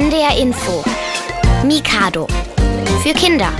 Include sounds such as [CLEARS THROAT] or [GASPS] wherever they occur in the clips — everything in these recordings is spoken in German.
NDR Info. Mikado. Für Kinder.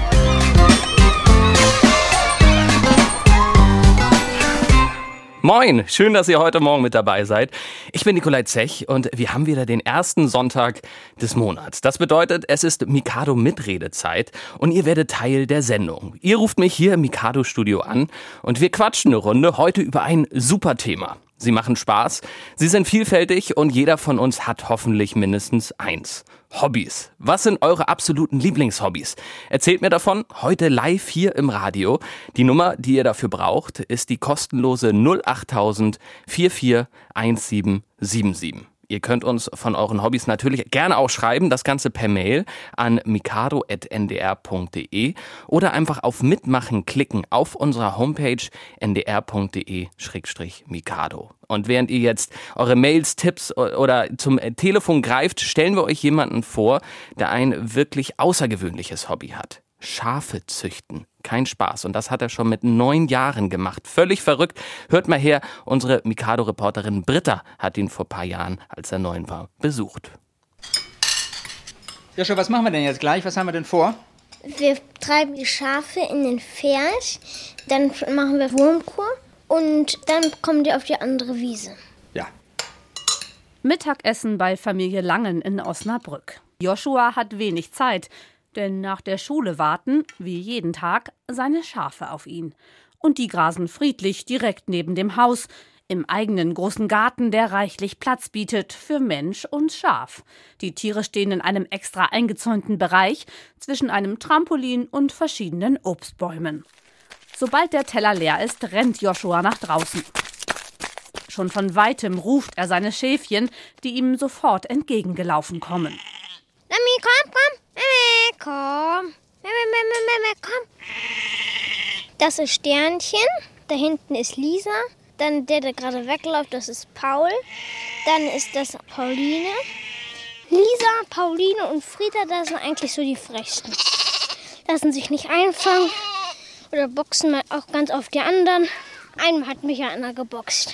Moin, schön, dass ihr heute Morgen mit dabei seid. Ich bin Nikolai Zech und wir haben wieder den ersten Sonntag des Monats. Das bedeutet, es ist Mikado Mitredezeit und ihr werdet Teil der Sendung. Ihr ruft mich hier im Mikado Studio an und wir quatschen eine Runde heute über ein super Thema. Sie machen Spaß, sie sind vielfältig und jeder von uns hat hoffentlich mindestens eins. Hobbys. Was sind eure absoluten Lieblingshobbys? Erzählt mir davon heute live hier im Radio. Die Nummer, die ihr dafür braucht, ist die kostenlose 08000 441777. Ihr könnt uns von euren Hobbys natürlich gerne auch schreiben, das Ganze per Mail an mikado.ndr.de oder einfach auf Mitmachen klicken auf unserer Homepage ndr.de-mikado. Und während ihr jetzt eure Mails, Tipps oder zum Telefon greift, stellen wir euch jemanden vor, der ein wirklich außergewöhnliches Hobby hat. Schafe züchten. Kein Spaß. Und das hat er schon mit neun Jahren gemacht. Völlig verrückt. Hört mal her, unsere Mikado-Reporterin Britta hat ihn vor ein paar Jahren, als er neun war, besucht. Joshua, was machen wir denn jetzt gleich? Was haben wir denn vor? Wir treiben die Schafe in den Pferd, dann machen wir Wurmkur und dann kommen die auf die andere Wiese. Ja. Mittagessen bei Familie Langen in Osnabrück. Joshua hat wenig Zeit. Denn nach der Schule warten, wie jeden Tag, seine Schafe auf ihn. Und die grasen friedlich direkt neben dem Haus, im eigenen großen Garten, der reichlich Platz bietet für Mensch und Schaf. Die Tiere stehen in einem extra eingezäunten Bereich zwischen einem Trampolin und verschiedenen Obstbäumen. Sobald der Teller leer ist, rennt Joshua nach draußen. Schon von weitem ruft er seine Schäfchen, die ihm sofort entgegengelaufen kommen. Mami, komm, komm, Mami, komm. Mami, Mami, Mami, komm. Das ist Sternchen. Da hinten ist Lisa. Dann der, der gerade wegläuft, das ist Paul. Dann ist das Pauline. Lisa, Pauline und Frieda, das sind eigentlich so die frechsten. Lassen sich nicht einfangen oder boxen mal auch ganz auf die anderen. Einmal hat mich ja einer geboxt.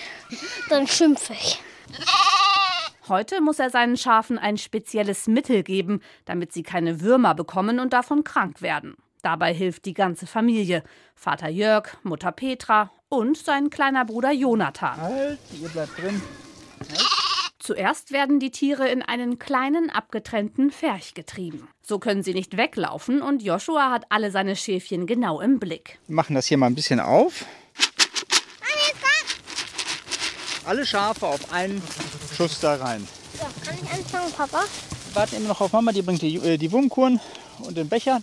Dann schimpfe ich. Heute muss er seinen Schafen ein spezielles Mittel geben, damit sie keine Würmer bekommen und davon krank werden. Dabei hilft die ganze Familie. Vater Jörg, Mutter Petra und sein kleiner Bruder Jonathan. Halt, ihr bleibt drin. Halt. Zuerst werden die Tiere in einen kleinen abgetrennten Pferch getrieben. So können sie nicht weglaufen und Joshua hat alle seine Schäfchen genau im Blick. Wir machen das hier mal ein bisschen auf. Alle Schafe auf einen Schuss da rein. So, kann ich anfangen, Papa? Wir warten immer noch auf Mama, die bringt die, äh, die Wurmkuren und den Becher.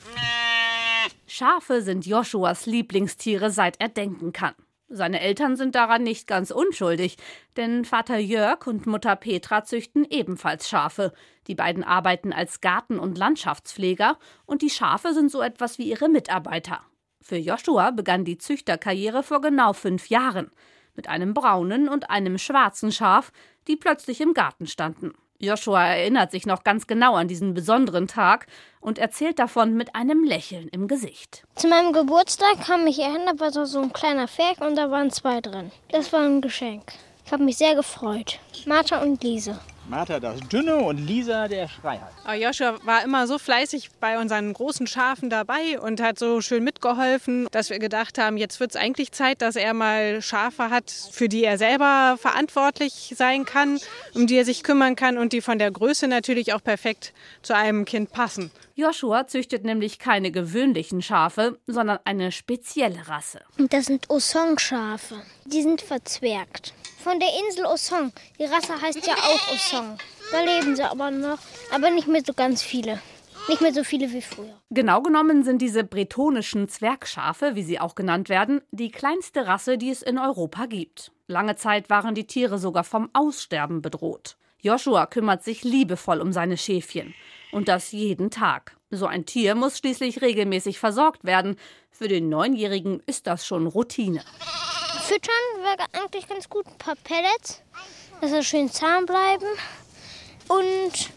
Schafe sind Joshuas Lieblingstiere, seit er denken kann. Seine Eltern sind daran nicht ganz unschuldig, denn Vater Jörg und Mutter Petra züchten ebenfalls Schafe. Die beiden arbeiten als Garten- und Landschaftspfleger und die Schafe sind so etwas wie ihre Mitarbeiter. Für Joshua begann die Züchterkarriere vor genau fünf Jahren mit einem braunen und einem schwarzen Schaf, die plötzlich im Garten standen. Joshua erinnert sich noch ganz genau an diesen besonderen Tag und erzählt davon mit einem Lächeln im Gesicht. Zu meinem Geburtstag kam ich hierhin, da war so ein kleiner Pferd und da waren zwei drin. Das war ein Geschenk. Ich habe mich sehr gefreut. Martha und Lise. Martha das Dünne und Lisa der Schreier. Aber Joshua war immer so fleißig bei unseren großen Schafen dabei und hat so schön mitgeholfen, dass wir gedacht haben, jetzt wird es eigentlich Zeit, dass er mal Schafe hat, für die er selber verantwortlich sein kann, um die er sich kümmern kann und die von der Größe natürlich auch perfekt zu einem Kind passen. Joshua züchtet nämlich keine gewöhnlichen Schafe, sondern eine spezielle Rasse. Und das sind Osong-Schafe. Die sind verzwergt. Von der Insel Osong. Die Rasse heißt ja auch Osong. Da leben sie aber noch, aber nicht mehr so ganz viele. Nicht mehr so viele wie früher. Genau genommen sind diese bretonischen Zwergschafe, wie sie auch genannt werden, die kleinste Rasse, die es in Europa gibt. Lange Zeit waren die Tiere sogar vom Aussterben bedroht. Joshua kümmert sich liebevoll um seine Schäfchen. Und das jeden Tag. So ein Tier muss schließlich regelmäßig versorgt werden. Für den Neunjährigen ist das schon Routine. Füttern wäre eigentlich ganz gut. Ein paar Pellets, dass er schön zahm bleiben. Und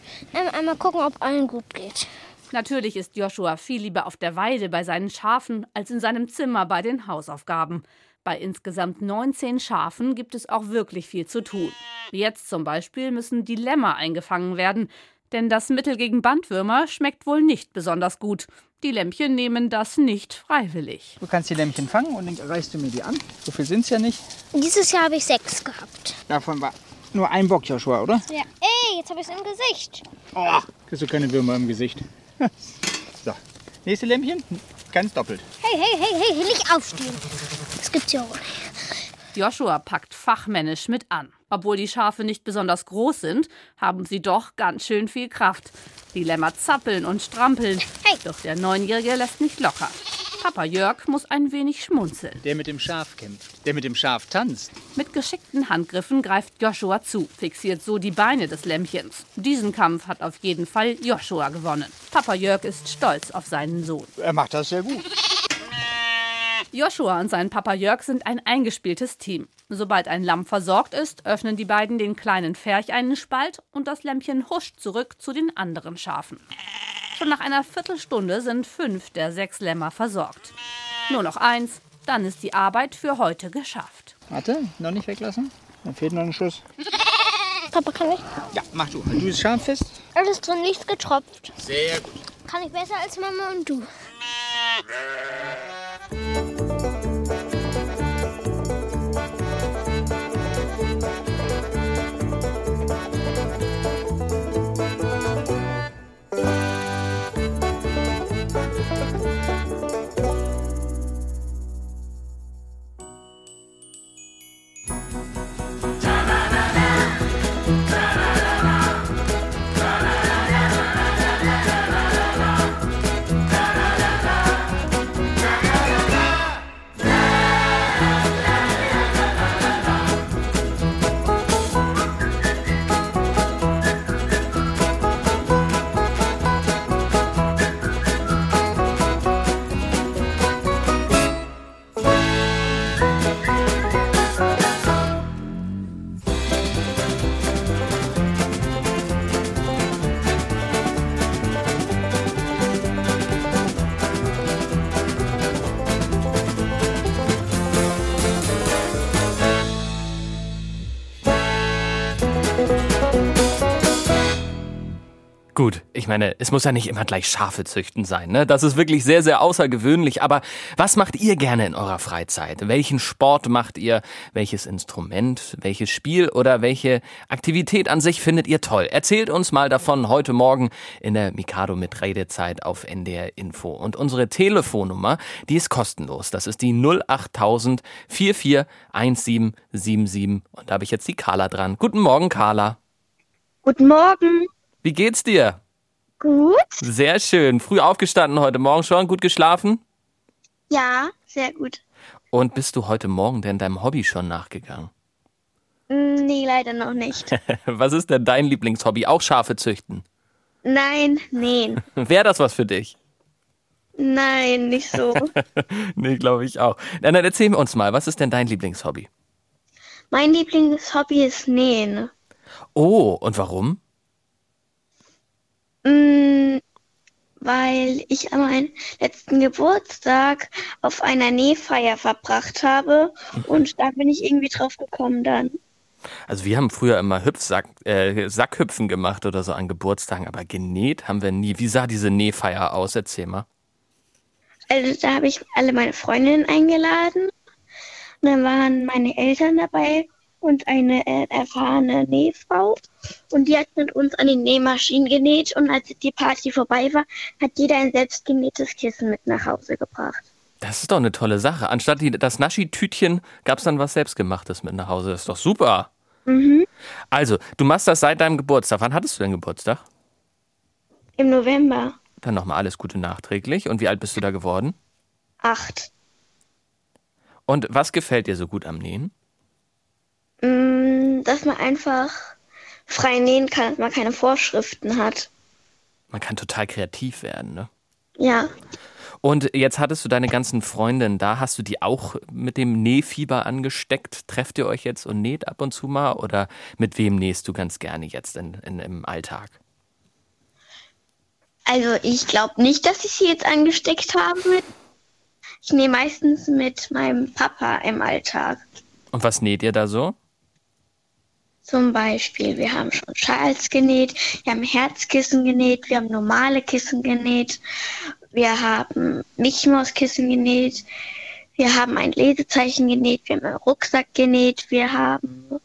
einmal gucken, ob allen gut geht. Natürlich ist Joshua viel lieber auf der Weide bei seinen Schafen als in seinem Zimmer bei den Hausaufgaben. Bei insgesamt 19 Schafen gibt es auch wirklich viel zu tun. Jetzt zum Beispiel müssen die Lämmer eingefangen werden, Denn das Mittel gegen Bandwürmer schmeckt wohl nicht besonders gut. Die Lämmchen nehmen das nicht freiwillig. Du kannst die Lämmchen fangen und dann reichst du mir die an. So viel sind es ja nicht. Dieses Jahr habe ich sechs gehabt. Davon war nur ein Bock, Joshua, oder? Ja. Ey, jetzt habe ich es im Gesicht. Oh, kriegst du keine Würmer im Gesicht. [LAUGHS] so, nächste Lämmchen, ganz doppelt. Hey, hey, hey, hey, nicht aufstehen. Das gibt's ja auch nicht. Joshua packt fachmännisch mit an. Obwohl die Schafe nicht besonders groß sind, haben sie doch ganz schön viel Kraft. Die Lämmer zappeln und strampeln. Hey. Doch der Neunjährige lässt nicht locker. Papa Jörg muss ein wenig schmunzeln. Der mit dem Schaf kämpft, der mit dem Schaf tanzt. Mit geschickten Handgriffen greift Joshua zu, fixiert so die Beine des Lämmchens. Diesen Kampf hat auf jeden Fall Joshua gewonnen. Papa Jörg ist stolz auf seinen Sohn. Er macht das sehr gut. Joshua und sein Papa Jörg sind ein eingespieltes Team. Sobald ein Lamm versorgt ist, öffnen die beiden den kleinen Ferch einen Spalt und das Lämmchen huscht zurück zu den anderen Schafen. Schon nach einer Viertelstunde sind fünf der sechs Lämmer versorgt. Nur noch eins, dann ist die Arbeit für heute geschafft. Warte, noch nicht weglassen. Dann fehlt noch ein Schuss. Papa, kann ich? Ja, mach du. Du bist schamfest. Alles drin, nichts getropft. Sehr gut. Kann ich besser als Mama und du. Ich meine, es muss ja nicht immer gleich Schafe züchten sein, ne? Das ist wirklich sehr, sehr außergewöhnlich. Aber was macht ihr gerne in eurer Freizeit? Welchen Sport macht ihr? Welches Instrument? Welches Spiel oder welche Aktivität an sich findet ihr toll? Erzählt uns mal davon heute Morgen in der Mikado mit Redezeit auf NDR Info. Und unsere Telefonnummer, die ist kostenlos. Das ist die 08000 441777. Und da habe ich jetzt die Carla dran. Guten Morgen, Carla. Guten Morgen. Wie geht's dir? Gut? Sehr schön. Früh aufgestanden heute Morgen schon, gut geschlafen? Ja, sehr gut. Und bist du heute Morgen denn deinem Hobby schon nachgegangen? Mm, Nee, leider noch nicht. [LAUGHS] Was ist denn dein Lieblingshobby? Auch Schafe züchten. Nein, nähen. [LAUGHS] Wäre das was für dich? Nein, nicht so. [LAUGHS] nee, glaube ich auch. Dann, dann erzähl uns mal, was ist denn dein Lieblingshobby? Mein Lieblingshobby ist Nähen. Oh, und warum? Mm, Weil ich meinen letzten Geburtstag auf einer Nähfeier verbracht habe und da bin ich irgendwie drauf gekommen dann. Also wir haben früher immer Hüpfsack, äh, Sackhüpfen gemacht oder so an Geburtstagen, aber genäht haben wir nie. Wie sah diese Nähfeier aus? Erzähl mal. Also da habe ich alle meine Freundinnen eingeladen. Und dann waren meine Eltern dabei und eine äh, erfahrene Nähfrau. Und die hat mit uns an den Nähmaschinen genäht. Und als die Party vorbei war, hat jeder ein selbstgenähtes Kissen mit nach Hause gebracht. Das ist doch eine tolle Sache. Anstatt die, das Naschi-Tütchen gab es dann was Selbstgemachtes mit nach Hause. Das ist doch super. Also, du machst das seit deinem Geburtstag. Wann hattest du denn Geburtstag? Im November. Dann nochmal alles Gute nachträglich. Und wie alt bist du da geworden? Acht. Und was gefällt dir so gut am Nähen? Mm, Dass man einfach frei nähen kann, dass man keine Vorschriften hat. Man kann total kreativ werden, ne? Ja. Und jetzt hattest du deine ganzen Freundinnen da. Hast du die auch mit dem Nähfieber angesteckt? Trefft ihr euch jetzt und näht ab und zu mal? Oder mit wem nähst du ganz gerne jetzt in, in, im Alltag? Also ich glaube nicht, dass ich sie jetzt angesteckt habe. Ich nähe meistens mit meinem Papa im Alltag. Und was näht ihr da so? Zum Beispiel, wir haben schon Schals genäht, wir haben Herzkissen genäht, wir haben normale Kissen genäht, wir haben Mickey Maus Kissen genäht, wir haben ein Lesezeichen genäht, wir haben einen Rucksack genäht, wir haben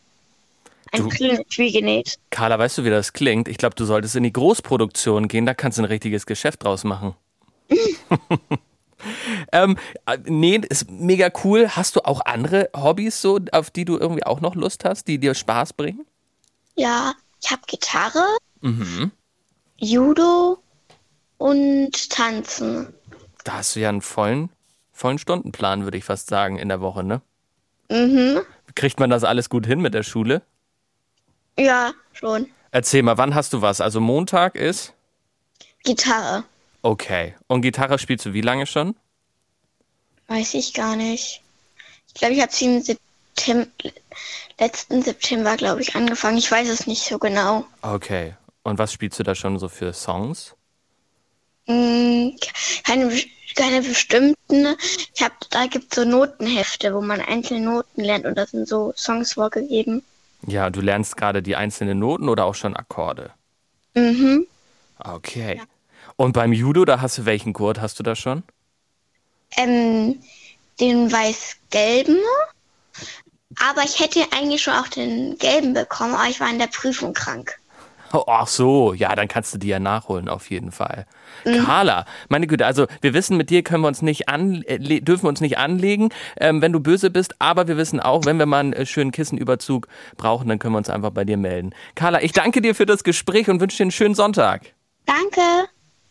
ein Klingelspiel genäht. Carla, weißt du, wie das klingt? Ich glaube, du solltest in die Großproduktion gehen, da kannst du ein richtiges Geschäft draus machen. [LAUGHS] ähm, äh, nähen ist mega cool. Hast du auch andere Hobbys, so, auf die du irgendwie auch noch Lust hast, die dir Spaß bringen? Ja, ich habe Gitarre, Mhm. Judo und Tanzen. Da hast du ja einen vollen, vollen Stundenplan, würde ich fast sagen, in der Woche, ne? Mhm. Kriegt man das alles gut hin mit der Schule? Ja, schon. Erzähl mal, wann hast du was? Also Montag ist? Gitarre. Okay. Und Gitarre spielst du wie lange schon? Weiß ich gar nicht. Ich glaube, ich habe sie im September, letzten September, glaube ich, angefangen. Ich weiß es nicht so genau. Okay. Und was spielst du da schon so für Songs? Hm, keine, keine bestimmten. Ich habe, da gibt so Notenhefte, wo man einzelne Noten lernt und da sind so Songs vorgegeben. Ja, du lernst gerade die einzelnen Noten oder auch schon Akkorde? Mhm. Okay. Und beim Judo, da hast du welchen Gurt hast du da schon? Ähm, den weiß-gelben. Aber ich hätte eigentlich schon auch den gelben bekommen, aber ich war in der Prüfung krank. [LAUGHS] Ach so, ja, dann kannst du die ja nachholen auf jeden Fall. Carla, meine Güte, also wir wissen, mit dir können wir uns nicht an, äh, dürfen wir uns nicht anlegen, ähm, wenn du böse bist, aber wir wissen auch, wenn wir mal einen äh, schönen Kissenüberzug brauchen, dann können wir uns einfach bei dir melden. Carla, ich danke dir für das Gespräch und wünsche dir einen schönen Sonntag. Danke.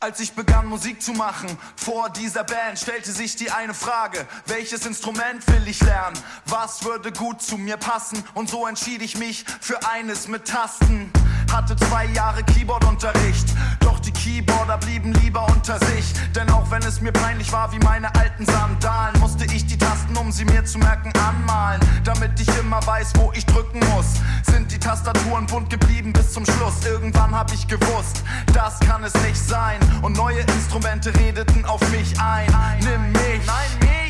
Als ich begann Musik zu machen, vor dieser Band stellte sich die eine Frage, welches Instrument will ich lernen? Was würde gut zu mir passen? Und so entschied ich mich für eines mit Tasten. Hatte zwei Jahre Keyboardunterricht, doch die Keyboarder blieben lieber unter sich. Denn auch wenn es mir peinlich war wie meine alten Sandalen, musste ich die Tasten, um sie mir zu merken, anmalen. Damit ich immer weiß, wo ich drücken muss. Sind die Tastaturen bunt geblieben bis zum Schluss. Irgendwann hab ich gewusst, das kann es nicht sein. Und neue Instrumente redeten auf mich ein. Nimm mich. Nein, mich.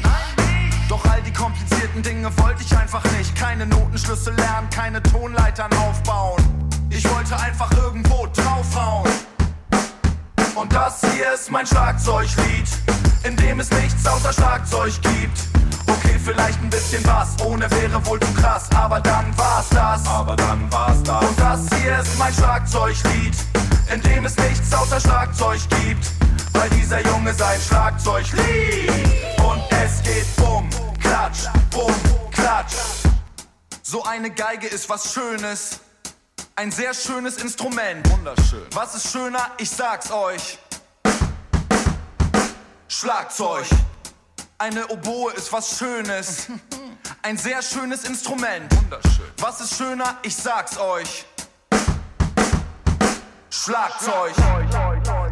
Doch all die komplizierten Dinge wollte ich einfach nicht. Keine Notenschlüssel lernen, keine Tonleitern aufbauen. Ich wollte einfach irgendwo draufhauen. Und das hier ist mein Schlagzeuglied, in dem es nichts außer Schlagzeug gibt. Okay, vielleicht ein bisschen Bass, ohne wäre wohl zu krass, aber dann war's das. Aber dann war's das. Und das hier ist mein Schlagzeuglied, in dem es nichts außer Schlagzeug gibt. Weil dieser Junge sein Schlagzeug liebt. Und es geht bumm, klatsch, bumm, klatsch. So eine Geige ist was Schönes. Ein sehr schönes Instrument. Wunderschön. Was ist schöner? Ich sag's euch. Schlagzeug. Eine Oboe ist was Schönes. [LAUGHS] Ein sehr schönes Instrument. Wunderschön. Was ist schöner? Ich sag's euch. Schlagzeug.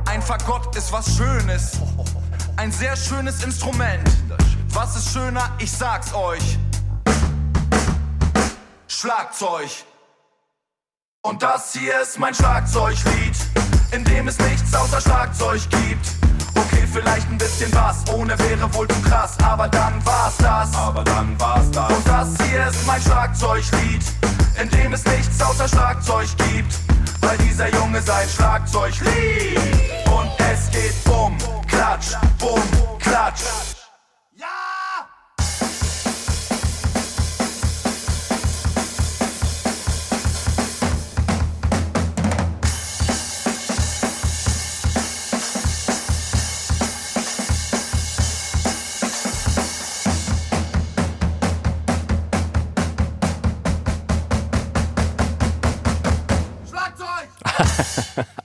Ein Fagott ist was Schönes. [LAUGHS] Ein sehr schönes Instrument. Was ist schöner? Ich sag's euch. Schlagzeug. Und das hier ist mein Schlagzeuglied, in dem es nichts außer Schlagzeug gibt. Okay, vielleicht ein bisschen Bass, ohne wäre wohl zu krass, aber dann war's das. Aber dann war's das. Und das hier ist mein Schlagzeuglied, in dem es nichts außer Schlagzeug gibt. Weil dieser Junge sein Schlagzeug liebt. Und es geht bumm, klatsch, bumm, klatsch.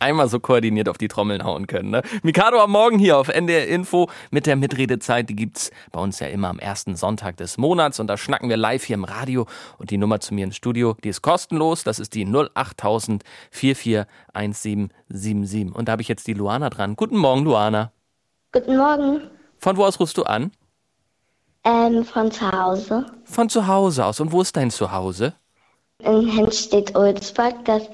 Einmal so koordiniert auf die Trommeln hauen können. Ne? Mikado am Morgen hier auf NDR Info mit der Mitredezeit. Die gibt's bei uns ja immer am ersten Sonntag des Monats und da schnacken wir live hier im Radio. Und die Nummer zu mir ins Studio, die ist kostenlos. Das ist die 08000 441777. Und da habe ich jetzt die Luana dran. Guten Morgen, Luana. Guten Morgen. Von wo aus rufst du an? Ähm, von zu Hause. Von zu Hause aus. Und wo ist dein Zuhause? In Henstedt-Ulzberg. Das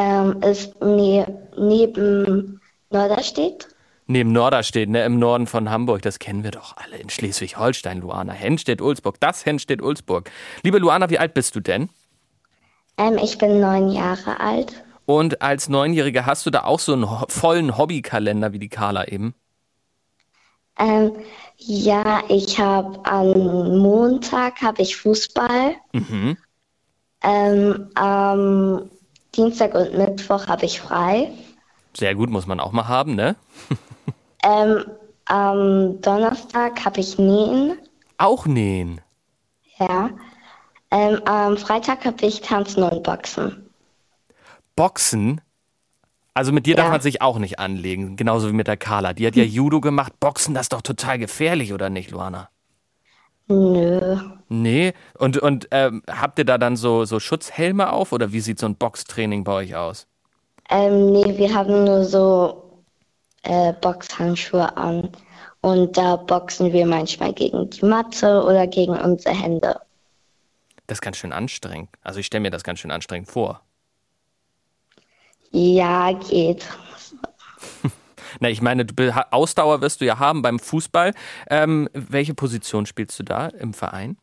ähm, ist ne neben Norderstedt. Neben Norderstedt, ne, im Norden von Hamburg. Das kennen wir doch alle in Schleswig-Holstein, Luana. Henstedt-Ulzburg, das Henstedt-Ulzburg. Liebe Luana, wie alt bist du denn? Ähm, ich bin neun Jahre alt. Und als Neunjährige hast du da auch so einen vollen Hobbykalender wie die Carla eben? Ähm, ja, ich habe am Montag habe ich Fußball. Mhm. Ähm, am Dienstag und Mittwoch habe ich frei. Sehr gut, muss man auch mal haben, ne? Ähm, am Donnerstag habe ich Nähen. Auch nähen. Ja. Ähm, am Freitag habe ich Tanzen und Boxen. Boxen? Also mit dir darf Ja. man sich auch nicht anlegen, genauso wie mit der Carla. Die hat ja [LAUGHS] Judo gemacht. Boxen, das ist doch total gefährlich, oder nicht, Luana? Nö. Nee. Und, und ähm, habt ihr da dann so, so Schutzhelme auf oder wie sieht so ein Boxtraining bei euch aus? Ähm, nee, wir haben nur so äh, Boxhandschuhe an. Und da boxen wir manchmal gegen die Matte oder gegen unsere Hände. Das ist ganz schön anstrengend. Also ich stelle mir das ganz schön anstrengend vor. Ja, geht. Na, ich meine, Ausdauer wirst du ja haben beim Fußball. Ähm, welche Position spielst du da im Verein?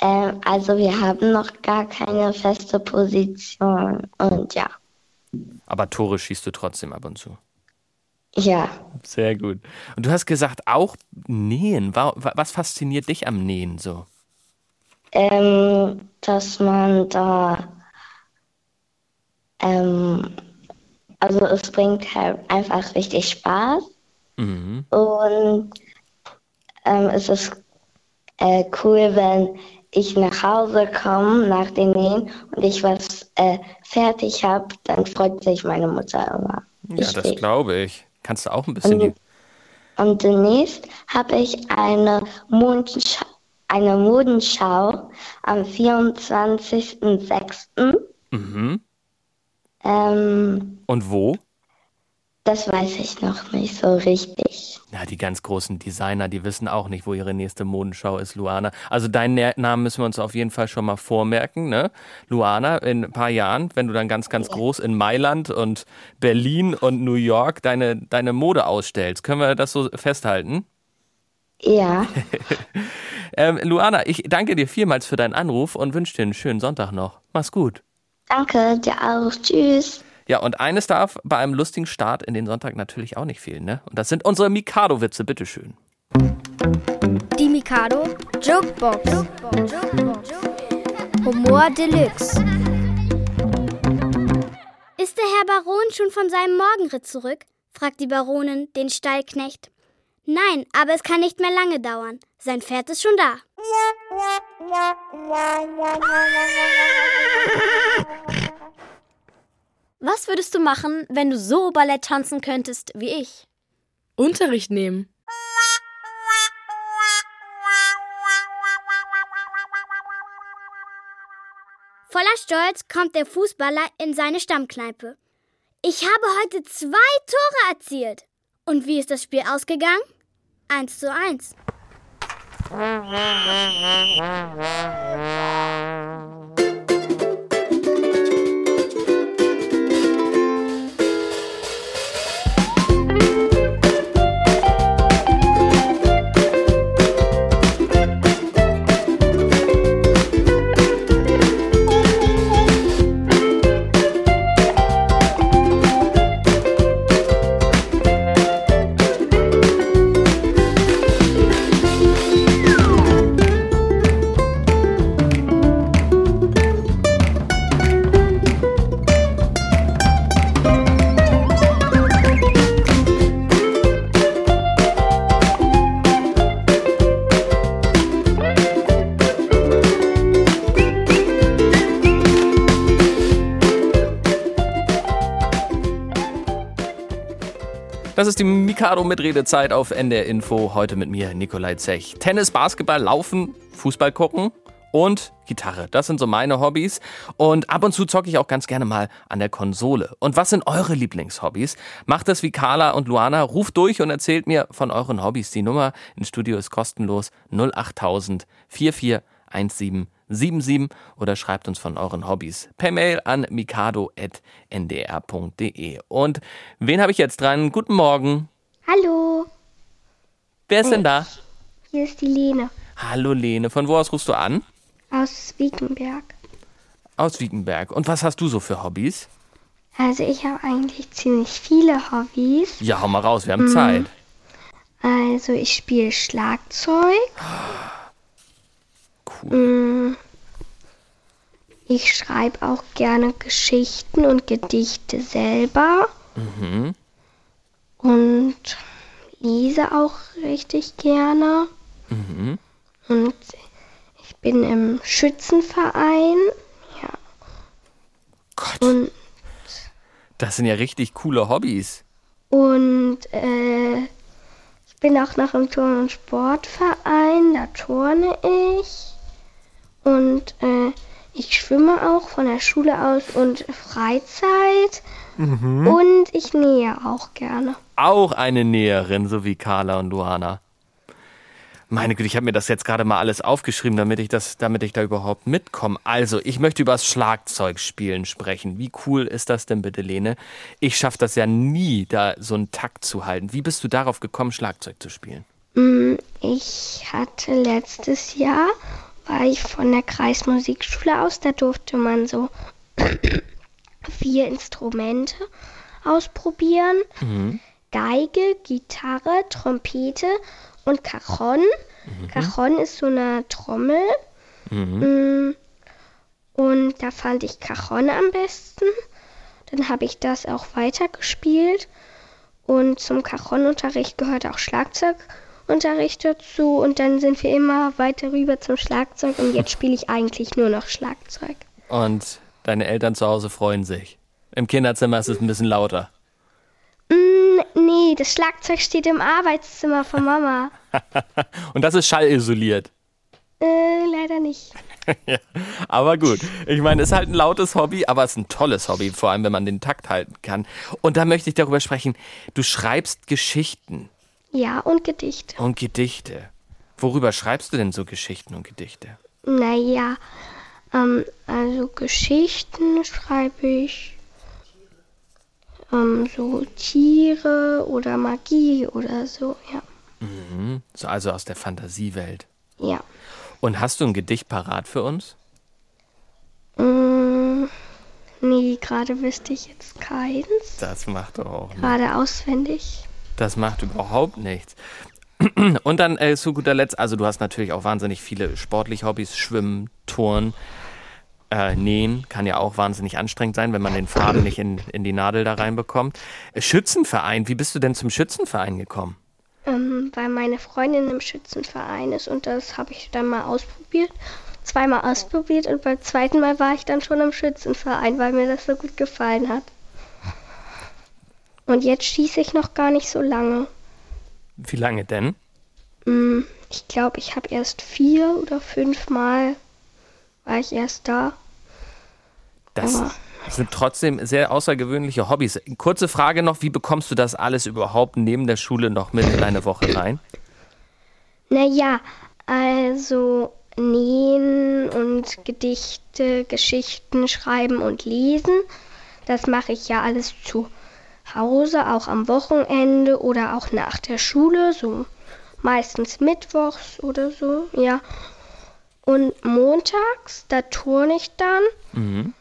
Ähm, also wir haben noch gar keine feste Position. Und ja, Aber Tore schießt du trotzdem ab und zu. ja. Sehr gut. Und du hast gesagt, auch Nähen. Wa- wa- Was fasziniert dich am Nähen so? Ähm, dass man da, ähm, also es bringt halt einfach richtig Spaß. Mhm. Und ähm, es ist äh, cool, wenn ich nach Hause komme nach dem Nähen und ich was äh, fertig habe, dann freut sich meine Mutter immer. Ja, das Richtig. glaube ich. Kannst du auch ein bisschen. Und, und demnächst habe ich eine, Mondschau, eine Modenschau am 24.06. Mhm. Ähm, Und wo? das weiß ich noch nicht so richtig. Ja, die ganz großen Designer, die wissen auch nicht, wo ihre nächste Modenschau ist, Luana. Also deinen Namen müssen wir uns auf jeden Fall schon mal vormerken, ne? Luana, in ein paar Jahren, wenn du dann ganz, ganz groß in Mailand und Berlin und New York deine, deine Mode ausstellst. Können wir das so festhalten? Ja, [LAUGHS] Ähm, Luana, ich danke dir vielmals für deinen Anruf und wünsche dir einen schönen Sonntag noch. Mach's gut. Danke dir auch. Tschüss. Ja, und eines darf bei einem lustigen Start in den Sonntag natürlich auch nicht fehlen, ne? Und das sind unsere Mikado-Witze, bitteschön. Die Mikado Jokebox. Humor Deluxe. Ist der Herr Baron schon von seinem Morgenritt zurück? fragt die Baronin den Stallknecht. Nein, aber es kann nicht mehr lange dauern. Sein Pferd ist schon da. Was würdest du machen, wenn du so Ballett tanzen könntest wie ich? Unterricht nehmen. Voller Stolz kommt der Fußballer in seine Stammkneipe. Ich habe heute zwei Tore erzielt. Und wie ist das Spiel ausgegangen? Eins zu eins. Oh, my God. Das ist die Mikado-Mitredezeit auf NDR Info. Heute mit mir, Nikolai Zech. Tennis, Basketball, Laufen, Fußball gucken und Gitarre. Das sind so meine Hobbys. Und ab und zu zocke ich auch ganz gerne mal an der Konsole. Und was sind eure Lieblingshobbys? Macht es wie Carla und Luana. Ruft durch und erzählt mir von euren Hobbys. Die Nummer ins Studio ist kostenlos 08000 441777 oder schreibt uns von euren Hobbys per Mail an mikado.ndr.de. Und wen habe ich jetzt dran? Guten Morgen. Hallo, Wer ist denn da? hier ist die Lene Hallo Lene. Von wo aus rufst du an? aus Wiekenberg. Aus Wiekenberg. Und was hast du so für Hobbys? Also ich habe eigentlich ziemlich viele Hobbys. Ja, hau mal raus, wir haben Mm. Zeit. Also ich spiele Schlagzeug. [GASPS] Mm. Ich schreibe auch gerne Geschichten und Gedichte selber Mhm. und lese auch richtig gerne. Mhm. Und ich bin im Schützenverein. Ja. Und, Das sind ja richtig coole Hobbys. und äh, ich bin auch noch im Turn- und Sportverein. Da turne ich. Und äh, ich schwimme auch von der Schule aus und Freizeit. Mhm. Und ich nähe auch gerne. Auch eine Näherin, so wie Carla und Luana. Meine Güte, ich habe mir das jetzt gerade mal alles aufgeschrieben, damit ich das, damit ich da überhaupt mitkomme. Also, ich möchte über das Schlagzeugspielen sprechen. Wie cool ist das denn bitte, Lene? Ich schaffe das ja nie, da so einen Takt zu halten. Wie bist du darauf gekommen, Schlagzeug zu spielen? Mm, Ich hatte letztes Jahr, war ich von der Kreismusikschule aus, da durfte man so [COUGHS] vier Instrumente ausprobieren. Mhm. Geige, Gitarre, Trompete und Cajon. Cajon ist so eine Trommel. Mhm. Mm, Und da fand ich Cajon am besten. Dann habe ich das auch weitergespielt. Und zum Cajon-Unterricht gehört auch Schlagzeugunterricht dazu. Und dann sind wir immer weiter rüber zum Schlagzeug. Und jetzt [LAUGHS] spiele ich eigentlich nur noch Schlagzeug. Und deine Eltern zu Hause freuen sich. Im Kinderzimmer ist es ein bisschen lauter. Mm, nee, das Schlagzeug steht im Arbeitszimmer von [LAUGHS] Mama. [LAUGHS] Und das ist schallisoliert. Äh, leider nicht. ja, aber gut. Ich meine, es ist halt ein lautes Hobby, aber es ist ein tolles Hobby, vor allem wenn man den Takt halten kann. Und da möchte ich darüber sprechen. Du schreibst Geschichten Ja, und Gedichte. und Gedichte. Worüber schreibst du denn so Geschichten und Gedichte? Naja, ähm, also Geschichten schreibe ich ähm, so Tiere oder Magie oder so, ja. Mhm. So, also aus der Fantasiewelt. Ja. Und hast du ein Gedicht parat für uns? Mm, nee, gerade wüsste ich jetzt keins. Das macht doch auch. Gerade auswendig. Das macht überhaupt nichts. [CLEARS THROAT] Und dann äh, zu guter Letzt, also du hast natürlich auch wahnsinnig viele sportliche Hobbys, Schwimmen, Turnen, äh, Nähen, kann ja auch wahnsinnig anstrengend sein, wenn man den Faden nicht in, in die Nadel da reinbekommt. Äh, Schützenverein, wie bist du denn zum Schützenverein gekommen? Ähm, weil meine Freundin im Schützenverein ist und das habe ich dann mal ausprobiert. Zweimal ausprobiert und beim zweiten Mal war ich dann schon im Schützenverein, weil mir das so gut gefallen hat. Und jetzt schieße ich noch gar nicht so lange. Wie lange denn? Mm, Ich glaube, ich habe erst vier oder fünf Mal war ich erst da. Das Aber- sind trotzdem sehr außergewöhnliche Hobbys. Kurze Frage noch, wie bekommst du das alles überhaupt neben der Schule noch mit in deine Woche rein? Naja, also nähen und Gedichte, Geschichten schreiben und lesen, das mache ich ja alles zu Hause, auch am Wochenende oder auch nach der Schule, so meistens mittwochs oder so, ja. Und montags, da turne ich dann. Mhm.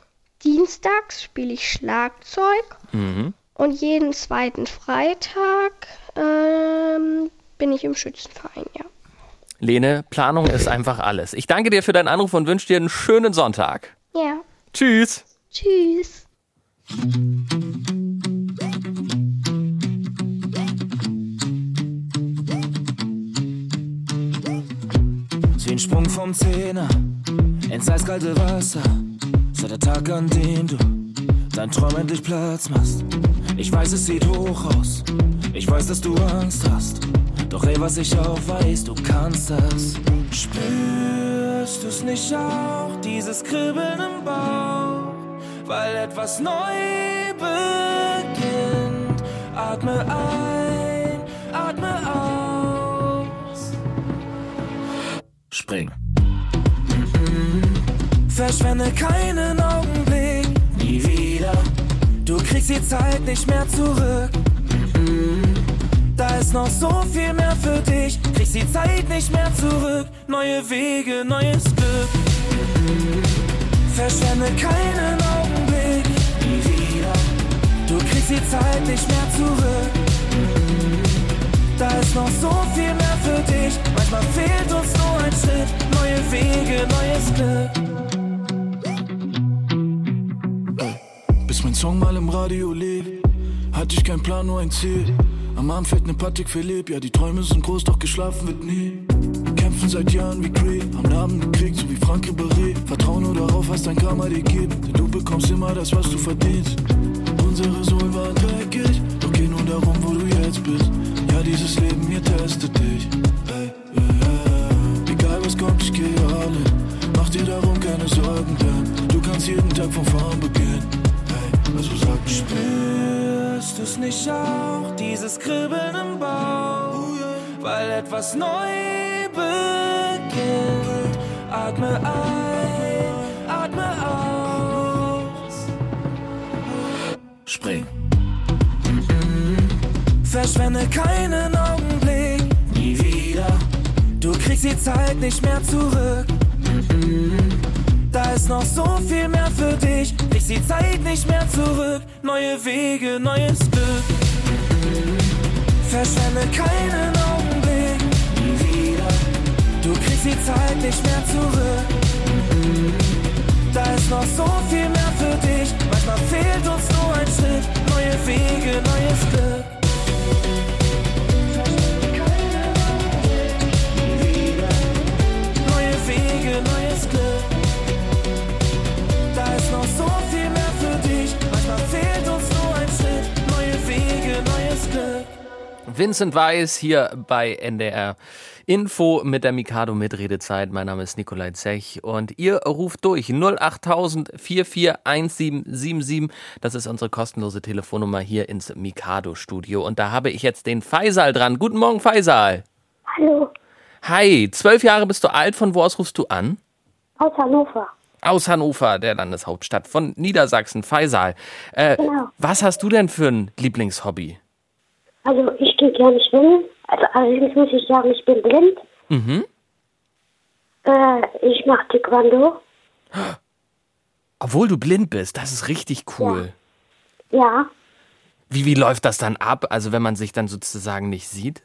Dienstags spiele ich Schlagzeug Mhm. und jeden zweiten Freitag ähm, bin ich im Schützenverein, ja. Lene, Planung ist einfach alles. Ich danke dir für deinen Anruf und wünsche dir einen schönen Sonntag. Ja. Tschüss. Tschüss. Wie ein Sprung vom Zehner ins eiskalte Wasser. Seit der Tag, an dem du dein Traum endlich Platz machst. Ich weiß, es sieht hoch aus. Ich weiß, dass du Angst hast. Doch ey, was ich auch weiß, du kannst das. Spürst du's nicht auch, dieses Kribbeln im Bauch? Weil etwas neu beginnt. Atme ein, Verschwende keinen Augenblick, nie wieder. Du kriegst die Zeit nicht mehr zurück. Da ist noch so viel mehr für dich. Kriegst die Zeit nicht mehr zurück. Neue Wege, neues Glück. Verschwende keinen Augenblick, nie wieder. Du kriegst die Zeit nicht mehr zurück. Da ist noch so viel mehr für dich. Manchmal fehlt uns nur ein Schritt. Neue Wege, neues Glück. Song mal im Radio lief, hatte ich keinen Plan, nur ein Ziel. Am Arm fällt ne Patek Philipp, ja die Träume sind groß, doch geschlafen wird nie. Kämpfen seit Jahren wie Creed, haben Namen gekriegt, so wie Frank Ribéry. Vertrau nur darauf, was dein Karma dir gibt, denn du bekommst immer das, was du verdienst. Unsere Sohlen waren dreckig, doch geh nur darum, wo du jetzt bist. Ja, dieses Leben hier testet dich. Ey, yeah, yeah. Egal was kommt, ich geh all in. Mach dir darum keine Sorgen, denn du kannst jeden Tag von vorn beginnen. Ey, also sag mir. Spürst du's nicht auch, dieses Kribbeln im Bauch? Weil etwas neu beginnt. Atme ein, atme aus. Spring. Verschwende keinen Augenblick, nie wieder. Du kriegst die Zeit nicht mehr zurück. Ist noch so viel mehr für dich. Kriegst die Zeit nicht mehr zurück. Neue Wege, neues Glück. Verschwende keinen Augenblick. Du kriegst die Zeit nicht mehr zurück. Da ist noch so viel mehr für dich. Manchmal fehlt uns nur ein Schritt. Neue Wege, neues Glück. Neue Wege, neues Glück. Vincent Weiss hier bei NDR Info mit der Mikado Mitredezeit. Mein Name ist Nikolai Zech und ihr ruft durch 08000 441777. Das ist unsere kostenlose Telefonnummer hier ins Mikado Studio und da habe ich jetzt den Faisal dran. Guten Morgen Faisal. Hallo, Hi, zwölf Jahre bist du alt. Von wo aus rufst du an? aus Hannover. Aus Hannover, der Landeshauptstadt von Niedersachsen. Faisal. Äh, Genau. Was hast du denn für ein Lieblingshobby? Also ich gehe gerne schwimmen. Also allerdings muss ich sagen, ich bin blind. Mhm. Äh, ich mache Taekwondo. Obwohl du blind bist, das ist richtig cool. Ja, Wie, wie läuft das dann ab? Also wenn man sich dann sozusagen nicht sieht?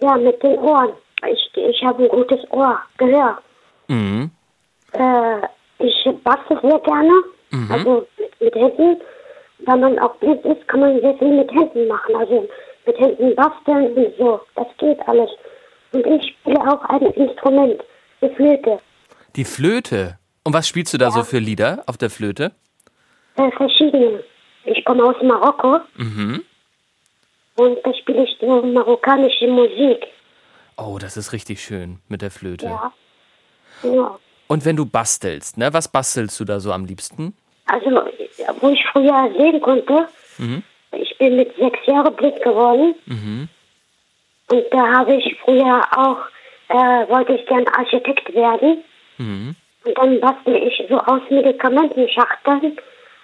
ja, mit den Ohren. Ich, ich habe ein gutes Ohr, Gehör. Mhm. Äh, ich bastel sehr gerne. Mhm. Also mit, mit Händen. Wenn man auch blind ist, kann man sehr viel mit Händen machen. Also mit Händen basteln und so. Das geht alles. Und ich spiele auch ein Instrument, die Flöte. Die Flöte. Und was spielst du da so für Lieder auf der Flöte? Äh, verschiedene. Ich komme aus Marokko Mhm. und da spiele ich so marokkanische Musik. Oh, das ist richtig schön mit der Flöte. Ja. ja. Und wenn du bastelst, ne, was bastelst du da so am liebsten? Also, wo ich früher sehen konnte, Mhm. ich bin mit sechs Jahren blind geworden Mhm. und da habe ich früher auch, äh, wollte ich gern Architekt werden Mhm. und dann bastel ich so aus Medikamentenschachteln,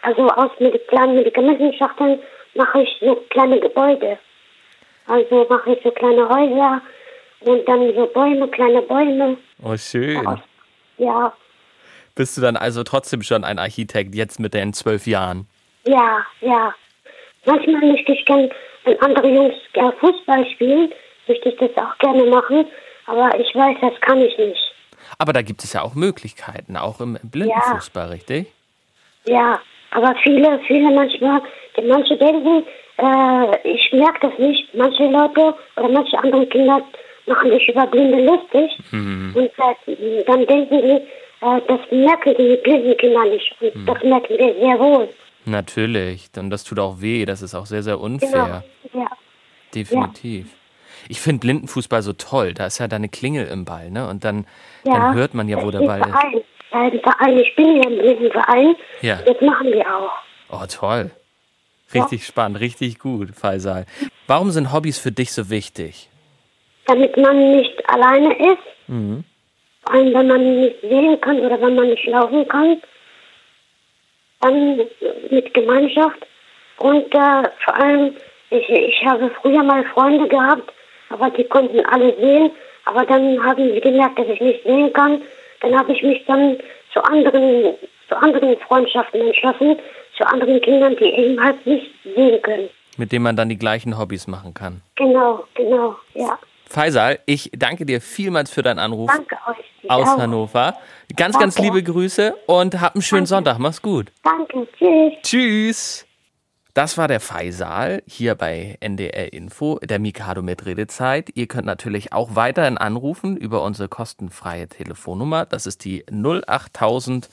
also aus mit kleinen Medikamentenschachteln mache ich so kleine Gebäude. Also mache ich so kleine Häuser und dann so Bäume, kleine Bäume. Oh, schön. Ja, Bist du dann also trotzdem schon ein Architekt, jetzt mit den zwölf Jahren? ja, ja. Manchmal möchte ich gern, wenn andere Jungs gerne Fußball spielen, möchte ich das auch gerne machen, aber ich weiß, das kann ich nicht. Aber da gibt es ja auch Möglichkeiten, auch im Blindenfußball, richtig? Ja, aber viele, viele manchmal, die manche denken, äh, ich merke das nicht. Manche Leute oder manche andere Kinder machen sich über Blinde lustig Mhm. und äh, dann denken die, äh, das merken die blinden Kinder nicht. Und Mhm. das merken wir sehr wohl. Natürlich. Und das tut auch weh. Das ist auch sehr, sehr unfair. Genau. Ja. Definitiv. Ich finde Blindenfußball so toll. Da ist ja da eine Klingel im Ball, ne? Und dann, ja. dann hört man ja, wo der Ball ist. Verein. Bei dem Verein. Ich bin ja im Blindenverein. Ja. Das machen wir auch. Oh, toll. Richtig spannend, richtig gut, Faisal. Warum sind Hobbys für dich so wichtig? Damit man nicht alleine ist. Mhm. Vor allem, wenn man nicht sehen kann oder wenn man nicht laufen kann, dann mit Gemeinschaft. Und äh, vor allem, ich, ich habe früher mal Freunde gehabt, aber die konnten alle sehen. Aber dann haben sie gemerkt, dass ich nicht sehen kann. Dann habe ich mich dann zu anderen, zu anderen Freundschaften entschlossen, zu anderen Kindern, die eben halt nicht sehen können. Mit dem man dann die gleichen Hobbys machen kann. Genau, genau, ja. Faisal, ich danke dir vielmals für deinen Anruf Danke euch. aus auch. Hannover. Ganz, ganz Danke. liebe Grüße und hab einen schönen Sonntag. Mach's gut. Danke, tschüss. Tschüss. Das war der Faisal hier bei NDR Info, der Mikado mit Redezeit. Ihr könnt natürlich auch weiterhin anrufen über unsere kostenfreie Telefonnummer. Das ist die 08000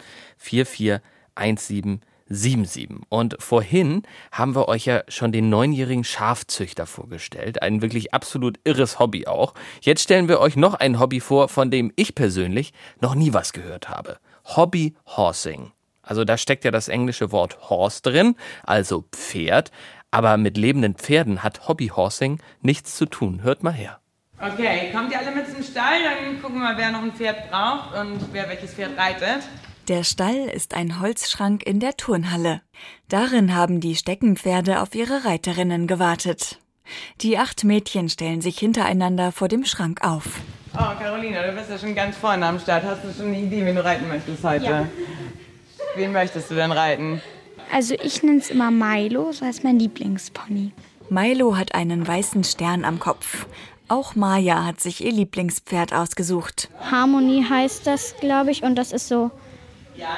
441777. Und vorhin haben wir euch ja schon den neunjährigen Schafzüchter vorgestellt. Ein wirklich absolut irres Hobby auch. Jetzt stellen wir euch noch ein Hobby vor, von dem ich persönlich noch nie was gehört habe. Hobby Horsing. Also da steckt ja das englische Wort Horse drin, also Pferd. Aber mit lebenden Pferden hat Hobbyhorsing nichts zu tun. Hört mal her. Okay, kommt ihr alle mit zum Stall? Dann gucken wir mal, wer noch ein Pferd braucht und wer welches Pferd reitet. Der Stall ist ein Holzschrank in der Turnhalle. Darin haben die Steckenpferde auf ihre Reiterinnen gewartet. Die acht Mädchen stellen sich hintereinander vor dem Schrank auf. Oh, Carolina, du bist ja schon ganz vorne am Start. Hast du schon eine Idee, wen du reiten möchtest heute? Ja. Wen möchtest du denn reiten? Also ich nenne es immer Milo, so heißt mein Lieblingspony. Milo hat einen weißen Stern am Kopf. Auch Maya hat sich ihr Lieblingspferd ausgesucht. Harmonie heißt das, glaube ich, und das ist so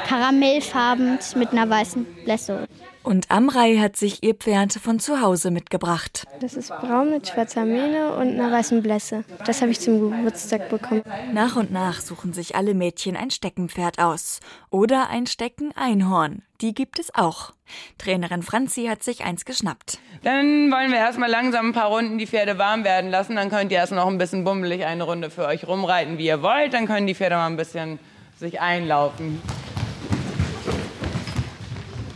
karamellfarben mit einer weißen Blässe. Und Amrei hat sich ihr Pferd von zu Hause mitgebracht. Das ist braun mit schwarzer Mähne und einer weißen Blässe. Das habe ich zum Geburtstag bekommen. Nach und nach suchen sich alle Mädchen ein Steckenpferd aus. Oder ein Steckeneinhorn. Die gibt es auch. Trainerin Franzi hat sich eins geschnappt. Dann wollen wir erstmal langsam ein paar Runden die Pferde warm werden lassen. Dann könnt ihr erst noch ein bisschen bummelig eine Runde für euch rumreiten, wie ihr wollt. Dann können die Pferde mal ein bisschen sich einlaufen.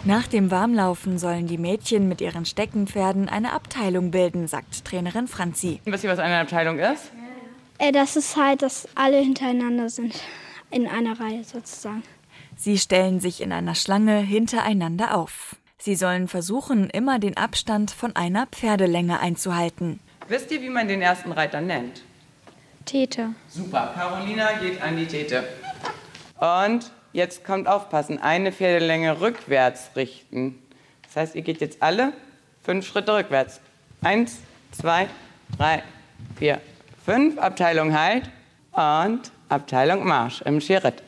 Nach dem Warmlaufen sollen die Mädchen mit ihren Steckenpferden eine Abteilung bilden, sagt Trainerin Franzi. Wisst ihr, was eine Abteilung ist? Äh, das ist halt, dass alle hintereinander sind. In einer Reihe sozusagen. Sie stellen sich in einer Schlange hintereinander auf. Sie sollen versuchen, immer den Abstand von einer Pferdelänge einzuhalten. Wisst ihr, wie man den ersten Reiter nennt? Tete. Super, Carolina geht an die Tete. Und jetzt kommt aufpassen, eine Pferdelänge rückwärts richten. Das heißt, ihr geht jetzt alle fünf Schritte rückwärts. Eins, zwei, drei, vier, fünf. Abteilung Halt und Abteilung Marsch im Schritt.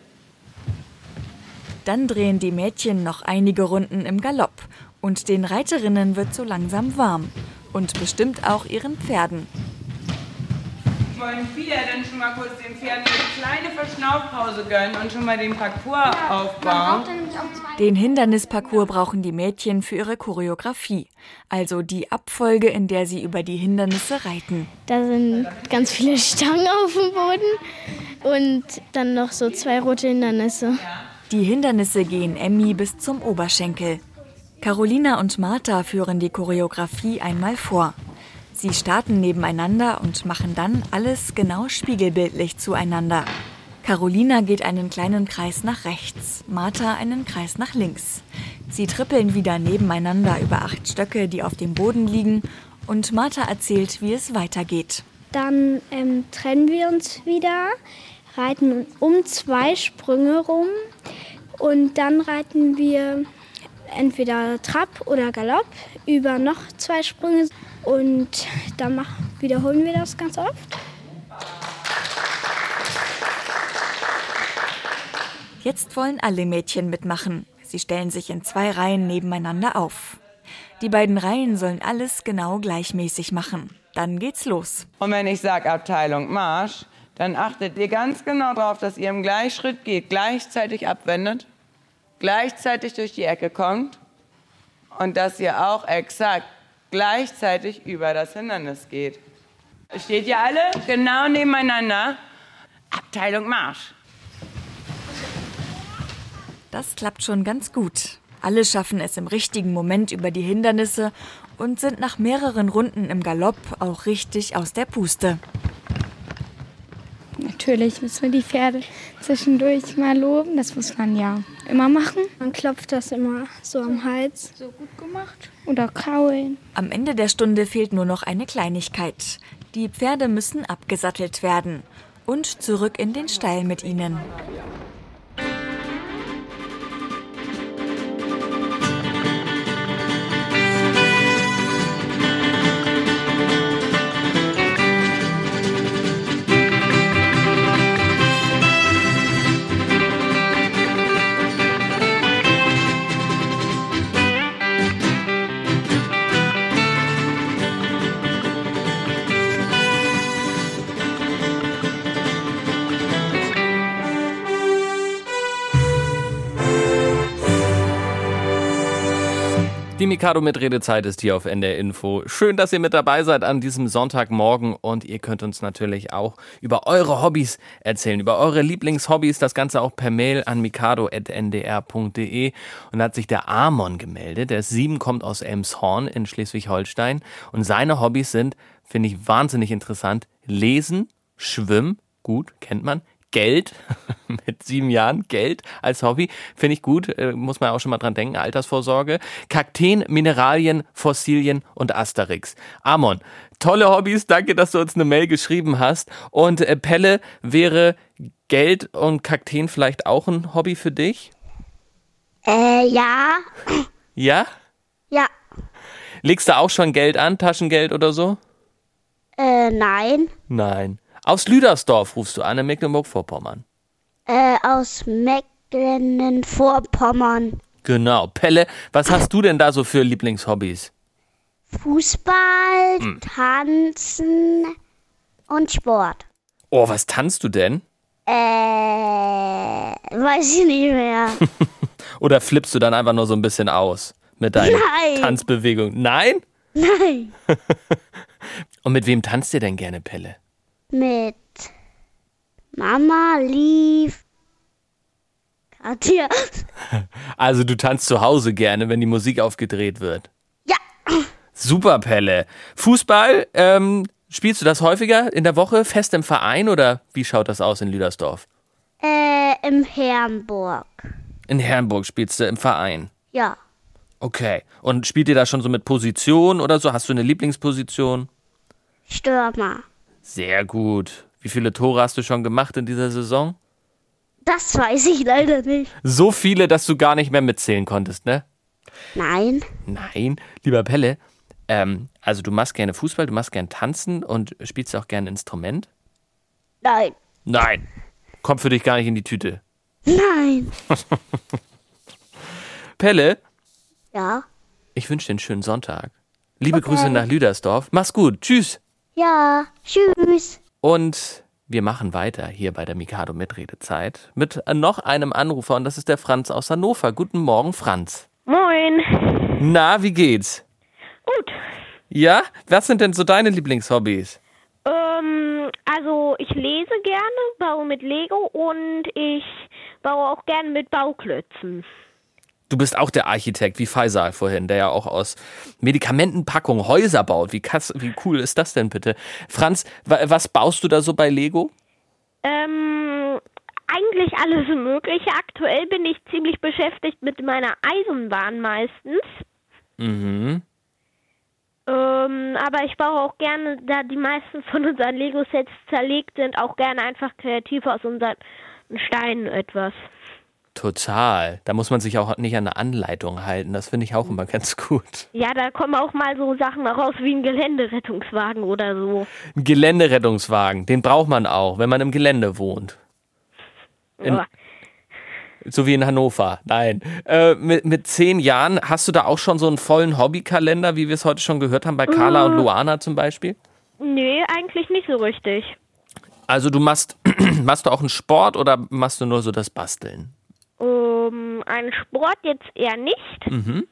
Dann drehen die Mädchen noch einige Runden im Galopp und den Reiterinnen wird so langsam warm und bestimmt auch ihren Pferden. Wollen wir denn schon mal kurz den Pferden eine kleine Verschnaufpause gönnen und schon mal den Parcours aufbauen? Den Hindernisparcours brauchen die Mädchen für ihre Choreografie, also die Abfolge, in der sie über die Hindernisse reiten. Da sind ganz viele Stangen auf dem Boden und dann noch so zwei rote Hindernisse. Die Hindernisse gehen Emmy bis zum Oberschenkel. Carolina und Martha führen die Choreografie einmal vor. Sie starten nebeneinander und machen dann alles genau spiegelbildlich zueinander. Carolina geht einen kleinen Kreis nach rechts, Martha einen Kreis nach links. Sie trippeln wieder nebeneinander über acht Stöcke, die auf dem Boden liegen, und Martha erzählt, wie es weitergeht. Dann ähm, trennen wir uns wieder, reiten um zwei Sprünge rum und dann reiten wir entweder Trab oder Galopp über noch zwei Sprünge und dann mach, wiederholen wir das ganz oft. Jetzt wollen alle Mädchen mitmachen. Sie stellen sich in zwei Reihen nebeneinander auf. Die beiden Reihen sollen alles genau gleichmäßig machen. Dann geht's los. Und wenn ich sage Abteilung Marsch, dann achtet ihr ganz genau darauf, dass ihr im Gleichschritt geht, gleichzeitig abwendet, gleichzeitig durch die Ecke kommt und dass ihr auch exakt gleichzeitig über das Hindernis geht. Steht ihr alle genau nebeneinander? Abteilung Marsch. Das klappt schon ganz gut. Alle schaffen es im richtigen Moment über die Hindernisse und sind nach mehreren Runden im Galopp auch richtig aus der Puste. Natürlich müssen wir die Pferde zwischendurch mal loben. Das muss man ja immer machen. Man klopft das immer so am Hals. So gut gemacht. Oder kraulen. Am Ende der Stunde fehlt nur noch eine Kleinigkeit. Die Pferde müssen abgesattelt werden und zurück in den Stall mit ihnen. Mikado mit Redezeit ist hier auf NDR Info. Schön, dass ihr mit dabei seid an diesem Sonntagmorgen und ihr könnt uns natürlich auch über eure Hobbys erzählen, über eure Lieblingshobbys, das Ganze auch per Mail an mikado.ndr.de. Und da hat sich der Amon gemeldet. Der ist sieben, kommt aus Elmshorn in Schleswig-Holstein und seine Hobbys sind, finde ich wahnsinnig interessant, lesen, schwimmen, gut, kennt man, Geld [LAUGHS] mit sieben Jahren, Geld als Hobby, finde ich gut, äh, muss man auch schon mal dran denken, Altersvorsorge. Kakteen, Mineralien, Fossilien und Asterix. Amon, tolle Hobbys, danke, dass du uns eine Mail geschrieben hast. Und äh, Pelle, wäre Geld und Kakteen vielleicht auch ein Hobby für dich? Äh, ja. Ja? Ja. Legst du auch schon Geld an, Taschengeld oder so? Äh, nein. Nein. Aus Lüdersdorf rufst du an in Mecklenburg-Vorpommern. Äh, aus Mecklenburg-Vorpommern. Genau. Pelle, was hast du denn da so für Lieblingshobbys? Fußball, Hm. Tanzen und Sport. Oh, was tanzt du denn? Äh, weiß ich nicht mehr. [LAUGHS] Oder flippst du dann einfach nur so ein bisschen aus mit deinen Nein. Tanzbewegungen? Nein? Nein. [LAUGHS] Und mit wem tanzt ihr denn gerne, Pelle? Mit Mama, Lief, Katja. [LAUGHS] Also du tanzt zu Hause gerne, wenn die Musik aufgedreht wird. Ja. Super, Pelle. Fußball, ähm, spielst du das häufiger in der Woche, fest im Verein oder wie schaut das aus in Lüdersdorf? Äh, im Herrenburg. In Herrenburg spielst du im Verein. Ja. Okay. Und spielt ihr da schon so mit Position oder so? Hast du eine Lieblingsposition? Stürmer. Sehr gut. Wie viele Tore hast du schon gemacht in dieser Saison? Das weiß ich leider nicht. So viele, dass du gar nicht mehr mitzählen konntest, ne? Nein. Nein, lieber Pelle. Ähm, also du machst gerne Fußball, du machst gerne Tanzen und spielst auch gerne Instrument? Nein. Nein. Kommt für dich gar nicht in die Tüte. Nein. [LAUGHS] Pelle, Ja. ich wünsche dir einen schönen Sonntag. Liebe Grüße nach Lüdersdorf. Mach's gut. Tschüss. Ja. Tschüss. Und wir machen weiter hier bei der Mikado Mitredezeit mit noch einem Anrufer und das ist der Franz aus Hannover. Guten Morgen, Franz. Moin. Na, wie geht's? Gut. Ja? Was sind denn so deine Lieblingshobbys? Ähm, also ich lese gerne, baue mit Lego und ich baue auch gerne mit Bauklötzen. Du bist auch der Architekt, wie Faisal vorhin, der ja auch aus Medikamentenpackungen Häuser baut. Wie, kass, wie cool ist das denn bitte? Franz, wa- was baust du da so bei Lego? Ähm, eigentlich alles Mögliche. Aktuell bin ich ziemlich beschäftigt mit meiner Eisenbahn meistens. Mhm. Ähm, aber ich baue auch gerne, da die meisten von unseren Lego-Sets zerlegt sind, auch gerne einfach kreativ aus unseren Steinen etwas. Total. Da muss man sich auch nicht an eine Anleitung halten. Das finde ich auch immer ganz gut. Ja, da kommen auch mal so Sachen raus wie ein Geländerettungswagen oder so. Ein Geländerettungswagen, den braucht man auch, wenn man im Gelände wohnt. In, Ja. so wie in Hannover. Nein. Äh, mit, mit zehn Jahren hast du da auch schon so einen vollen Hobbykalender, wie wir es heute schon gehört haben, bei Carla und Äh. Luana zum Beispiel? Nee, eigentlich nicht so richtig. Also du machst, [CLEARS THROAT] machst du auch einen Sport oder machst du nur so das Basteln? Ähm, einen Sport jetzt eher nicht. Mhm.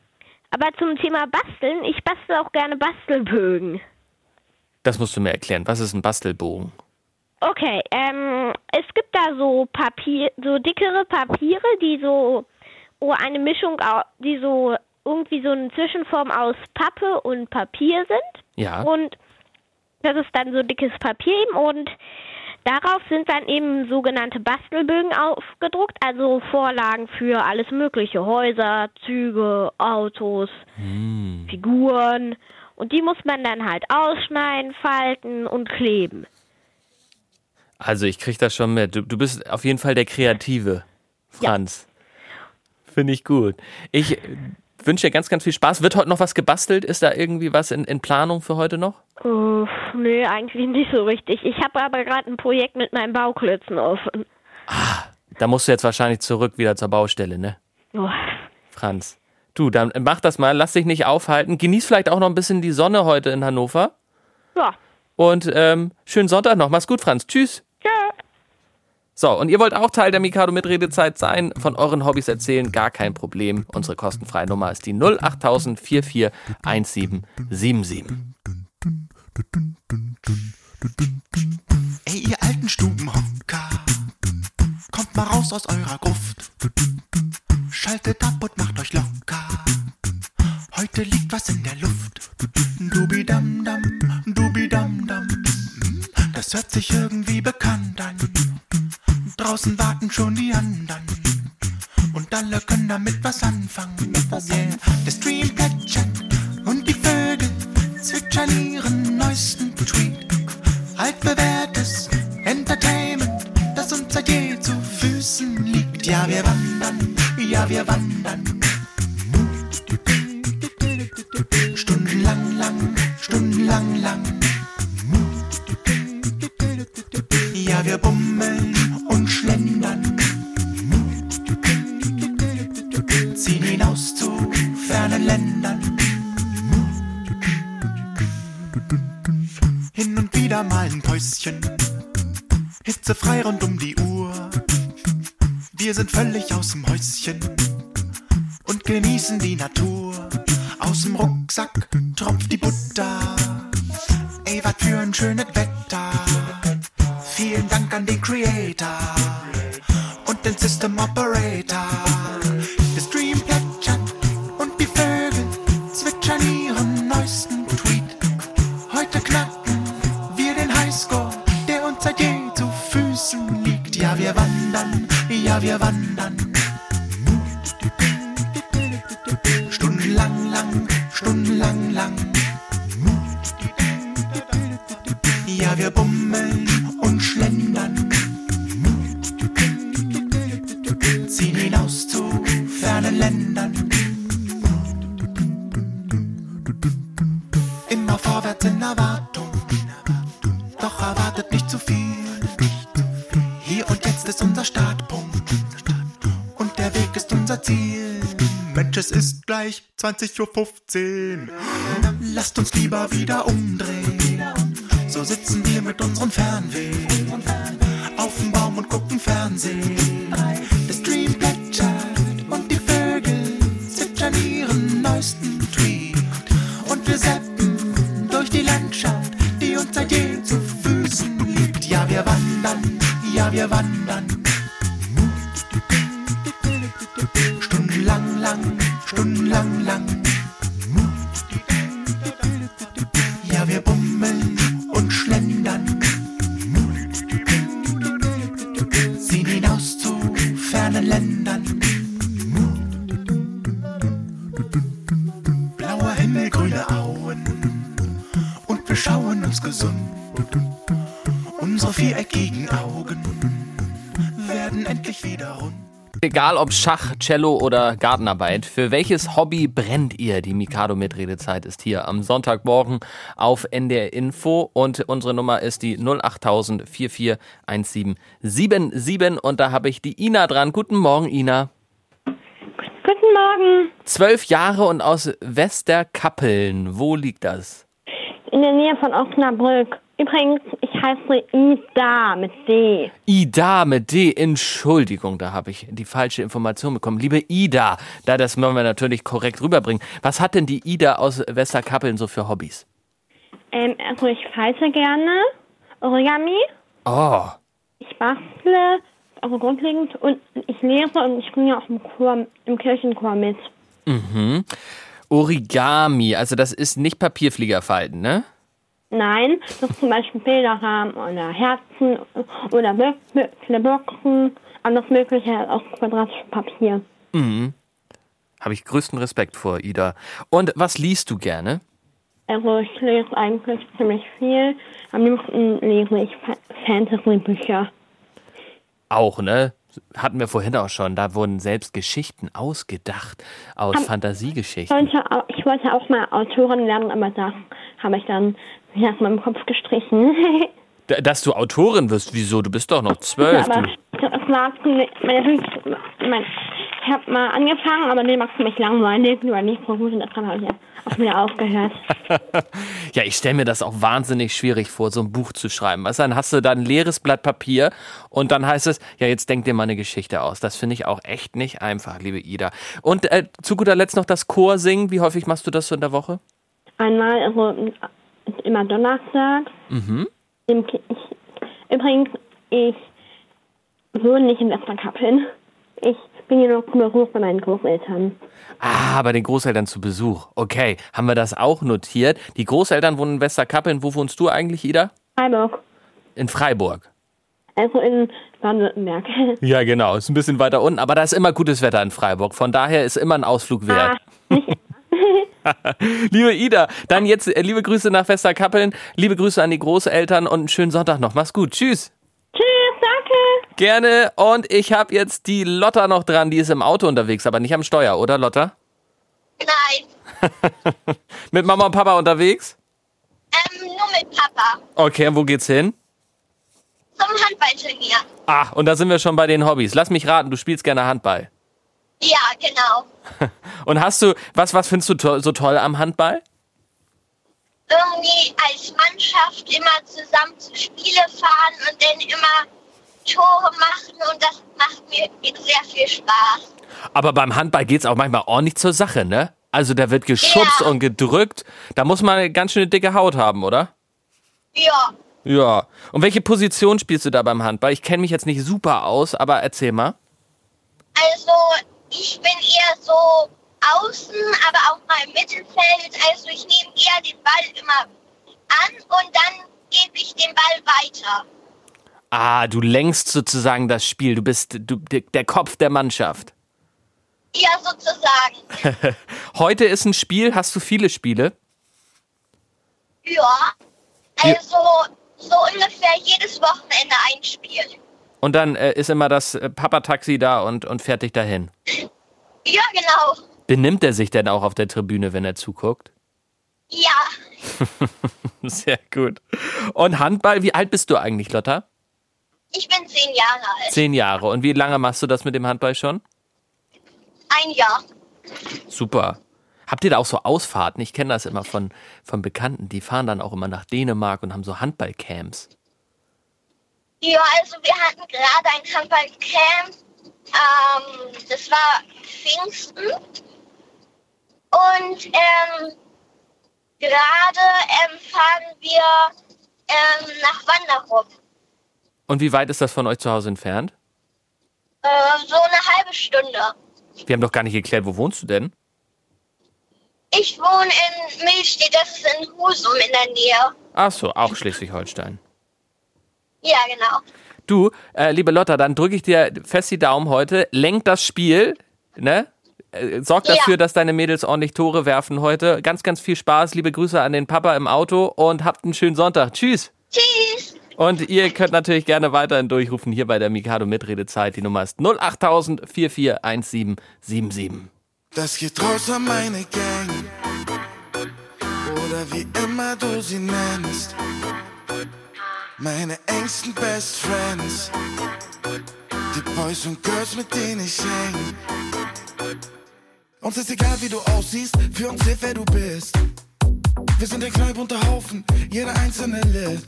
Aber zum Thema Basteln, ich bastel auch gerne Bastelbögen. Das musst du mir erklären. Was ist ein Bastelbogen? Okay, ähm, es gibt da so Papier, so dickere Papiere, die so oh, eine Mischung, die so irgendwie so eine Zwischenform aus Pappe und Papier sind. Ja. Und das ist dann so dickes Papier eben und darauf sind dann eben sogenannte Bastelbögen aufgedruckt, also Vorlagen für alles mögliche, Häuser, Züge, Autos, Figuren. Und die muss man dann halt ausschneiden, falten und kleben. Also ich krieg das schon mit. Du, du bist auf jeden Fall der Kreative, Franz. Finde ich gut. Ich wünsche dir ganz, ganz viel Spaß. Wird heute noch was gebastelt? Ist da irgendwie was in, in Planung für heute noch? Uh, nee, eigentlich nicht so richtig. Ich habe aber gerade ein Projekt mit meinen Bauklötzen offen. Da musst du jetzt wahrscheinlich zurück wieder zur Baustelle, ne? Oh, Franz. Du, dann mach das mal, lass dich nicht aufhalten. Genieß vielleicht auch noch ein bisschen die Sonne heute in Hannover. ja. Und ähm, schönen Sonntag noch. Mach's gut, Franz. Tschüss. So, und ihr wollt auch Teil der Mikado Mitredezeit sein, von euren Hobbys erzählen, gar kein Problem. Unsere kostenfreie Nummer ist die 08000 44 1777. Ey, ihr alten Stubenhocker, kommt mal raus aus eurer Gruft. Schaltet ab und macht euch locker. Heute liegt was in der Luft. Dubidam-dam, dubidam-dam. Das hört sich irgendwie bekannt an. Draußen warten schon die anderen. Und alle können damit was anfangen. Yeah. Der Stream plätschert und die Vögel zwitschern ihren neuesten Tweet. Altbewährtes Entertainment, das uns seit je zu Füßen liegt. Ja, wir wandern, ja, wir wandern. Stundenlang, lang, stundenlang, lang. Ja, wir bummeln Ziehen hinaus zu fernen Ländern. Hin und wieder mal ein Päuschen. Hitzefrei rund um die Uhr. Wir sind völlig aus dem Häuschen und genießen die Natur. Aus dem Rucksack tropft die Butter. Ey, was für ein schönes Wetter. Vielen Dank an den Creator und den System Operator. 20.15 Uhr. Lasst uns lieber wieder umdrehen. So sitzen wir mit unserem Fernweh auf dem Baum und gucken Fernsehen. Egal ob Schach, Cello oder Gartenarbeit, für welches Hobby brennt ihr? Die Mikado Mitredezeit ist hier am Sonntagmorgen auf NDR Info und unsere Nummer ist die 08000 441777 und da habe ich die Ina dran. Guten Morgen, Ina. Guten Morgen. Zwölf Jahre und aus Westerkappeln. Wo liegt das? In der Nähe von Osnabrück. Übrigens, ich heiße Ida mit D. Ida mit D. Entschuldigung, da habe ich die falsche Information bekommen. Liebe Ida, da das wollen wir natürlich korrekt rüberbringen. Was hat denn die Ida aus Westerkappeln so für Hobbys? Ähm, also ich falte gerne Origami, Oh, ich bastle, also grundlegend, und ich lese und ich bringe auch im, Chor, im Kirchenchor mit. mhm. Origami, also das ist nicht Papierfliegerfalten, ne? Nein, das zum Beispiel Bilderrahmen oder Herzen oder Bö- Boxen, alles Mögliche aus quadratischem Papier. Mhm. Habe ich größten Respekt vor, Ida. Und was liest du gerne? Also ich lese eigentlich ziemlich viel. Am liebsten lese ich Fa- Fantasy-Bücher. Auch, ne? Hatten wir vorhin auch schon. Da wurden selbst Geschichten ausgedacht aus Ich Fantasiegeschichten. wollte, au- ich wollte auch mal Autorin werden, aber das habe ich dann wieder aus meinem Kopf gestrichen. [LAUGHS] Dass du Autorin wirst, wieso? Du bist doch noch zwölf. aber Du. das war meine, meine habe mal angefangen, aber den macht mich langweilig, weil nicht so gut und daran habe ich auch wieder aufgehört. [LAUGHS] Ja, ich stelle mir das auch wahnsinnig schwierig vor, so ein Buch zu schreiben. Weißt du, dann hast du da ein leeres Blatt Papier und dann heißt es, ja, jetzt denk dir mal eine Geschichte aus. Das finde ich auch echt nicht einfach, liebe Ida. Und äh, zu guter Letzt noch das Chorsingen. Wie häufig machst du das so in der Woche? Einmal, also immer Donnerstag. Mhm. Übrigens, ich wohne nicht in Westerkappeln. Ich bin hier noch Besuch bei meinen Großeltern. Ah, bei den Großeltern zu Besuch. Okay, haben wir das auch notiert. Die Großeltern wohnen in Westerkappeln. Wo wohnst du eigentlich, Ida? Freiburg. In Freiburg. Also in Baden-Württemberg. [LAUGHS] Ja, genau. Ist ein bisschen weiter unten, aber da ist immer gutes Wetter in Freiburg. Von daher ist immer ein Ausflug wert. [LAUGHS] [LAUGHS] liebe Ida, dann jetzt äh, liebe Grüße nach Westerkappeln, liebe Grüße an die Großeltern und einen schönen Sonntag noch. Mach's gut. Tschüss. Tschüss, danke. Gerne. Und ich habe jetzt die Lotta noch dran. Die ist im Auto unterwegs, aber nicht am Steuer, oder Lotta? Nein, [LAUGHS] Mit Mama und Papa unterwegs? ähm, nur mit Papa. Okay, und wo geht's hin? Zum Handballturnier. Ah, und da sind wir schon bei den Hobbys. Lass mich raten, du spielst gerne Handball. Ja, genau. [LAUGHS] Und hast du, was, was findest du to so toll am Handball? Irgendwie als Mannschaft immer zusammen zu Spiele fahren und dann immer Tore machen und das macht mir sehr viel Spaß. Aber beim Handball geht's auch manchmal ordentlich zur Sache, ne? Also da wird geschubst und gedrückt. Da muss man eine ganz schöne dicke Haut haben, oder? Ja, Ja. Und welche Position spielst du da beim Handball? Ich kenne mich jetzt nicht super aus, aber erzähl mal. also ich bin eher so außen, aber auch mal im Mittelfeld. Also ich nehme eher den Ball immer an und dann gebe ich den Ball weiter. Ah, du lenkst sozusagen das Spiel. Du bist du, der Kopf der Mannschaft. Ja, sozusagen. [LAUGHS] Heute ist ein Spiel. Hast du viele Spiele? Ja, also so ungefähr jedes Wochenende ein Spiel. Und dann äh, ist immer das äh, Papa-Taxi da und, und dich dahin. Ja, genau. Benimmt er sich denn auch auf der Tribüne, wenn er zuguckt? Ja, [LAUGHS] Sehr gut. Und Handball, wie alt bist du eigentlich, Lotta? ich bin zehn Jahre alt. Zehn Jahre. Und wie lange machst du das mit dem Handball schon? Ein Jahr. Super. Habt ihr da auch so Ausfahrten? Ich kenne das immer von, von Bekannten. Die fahren dann auch immer nach Dänemark und haben so Handballcamps. Ja, also wir hatten gerade ein Handballcamp. Ähm, das war Pfingsten. Und ähm, gerade ähm, fahren wir ähm, nach Wanderrup. Und wie weit ist das von euch zu Hause entfernt? Äh, so eine halbe Stunde. Wir haben doch gar nicht geklärt, wo wohnst du denn? Ich wohne in Milchstedt, das ist in Husum in der Nähe. Ach so, auch Schleswig-Holstein. Ja, genau. Du, äh, liebe Lotta, dann drücke ich dir fest die Daumen heute. Lenk das Spiel, ne? Äh, Sorg Ja. dafür, dass deine Mädels ordentlich Tore werfen heute. Ganz, ganz viel Spaß. Liebe Grüße an den Papa im Auto und habt einen schönen Sonntag. Tschüss. Tschüss. Und ihr könnt natürlich gerne weiterhin durchrufen hier bei der Mikado Mitredezeit. Die Nummer ist 08000 441777. Das geht raus an meine Gang. Oder wie immer du sie nennst. Meine engsten Best Friends. Die Boys und Girls, mit denen ich häng. Uns ist egal, wie du aussiehst, für uns zählt, wer du bist. Wir sind ein knallbunter Haufen, jeder einzelne Lit.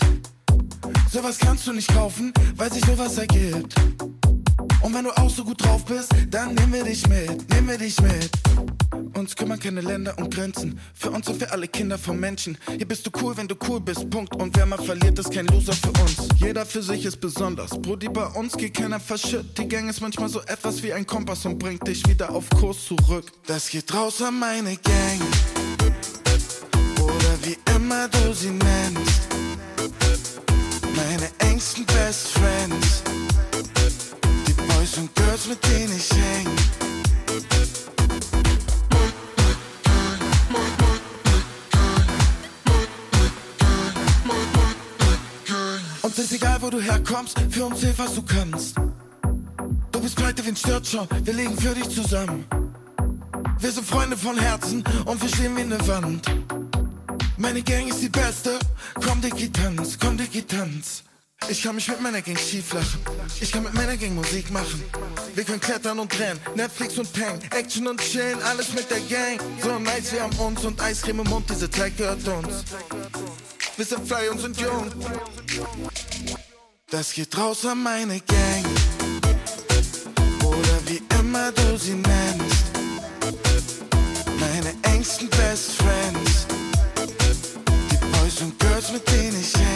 Sowas kannst du nicht kaufen, weil sich sowas ergibt. Und wenn du auch so gut drauf bist, dann nehmen wir dich mit, nehmen wir dich mit. Uns kümmern keine Länder und Grenzen. Für uns sind wir alle Kinder von Menschen. Hier bist du cool, wenn du cool bist. Punkt. Und wer mal verliert, ist kein Loser für uns. Jeder für sich ist besonders. Brudi, bei uns geht keiner verschütt. Die Gang ist manchmal so etwas wie ein Kompass und bringt dich wieder auf Kurs zurück. Das geht raus an meine Gang. Oder wie immer du sie nennst. Meine engsten Best Friends. Girls, mit denen ich häng. Uns ist egal, wo du herkommst, für uns zählt, was du kannst. Du bist pleite wie ein Störtschau, wir legen für dich zusammen. Wir sind Freunde von Herzen und wir stehen wie eine Wand. Meine Gang ist die beste, komm Dicky tanz, komm Dicky tanz. Ich kann mich mit meiner Gang schief lachen. Ich kann mit meiner Gang Musik machen. Wir können klettern und rennen, Netflix und Peng, Action und chillen, alles mit der Gang. So nice, wir haben uns und Eiscreme im Mund, diese Zeit gehört uns. Wir sind frei und sind jung. Das geht raus an meine Gang. Oder wie immer du sie nennst. Meine engsten Best Friends. Die Boys und Girls, mit denen ich häng.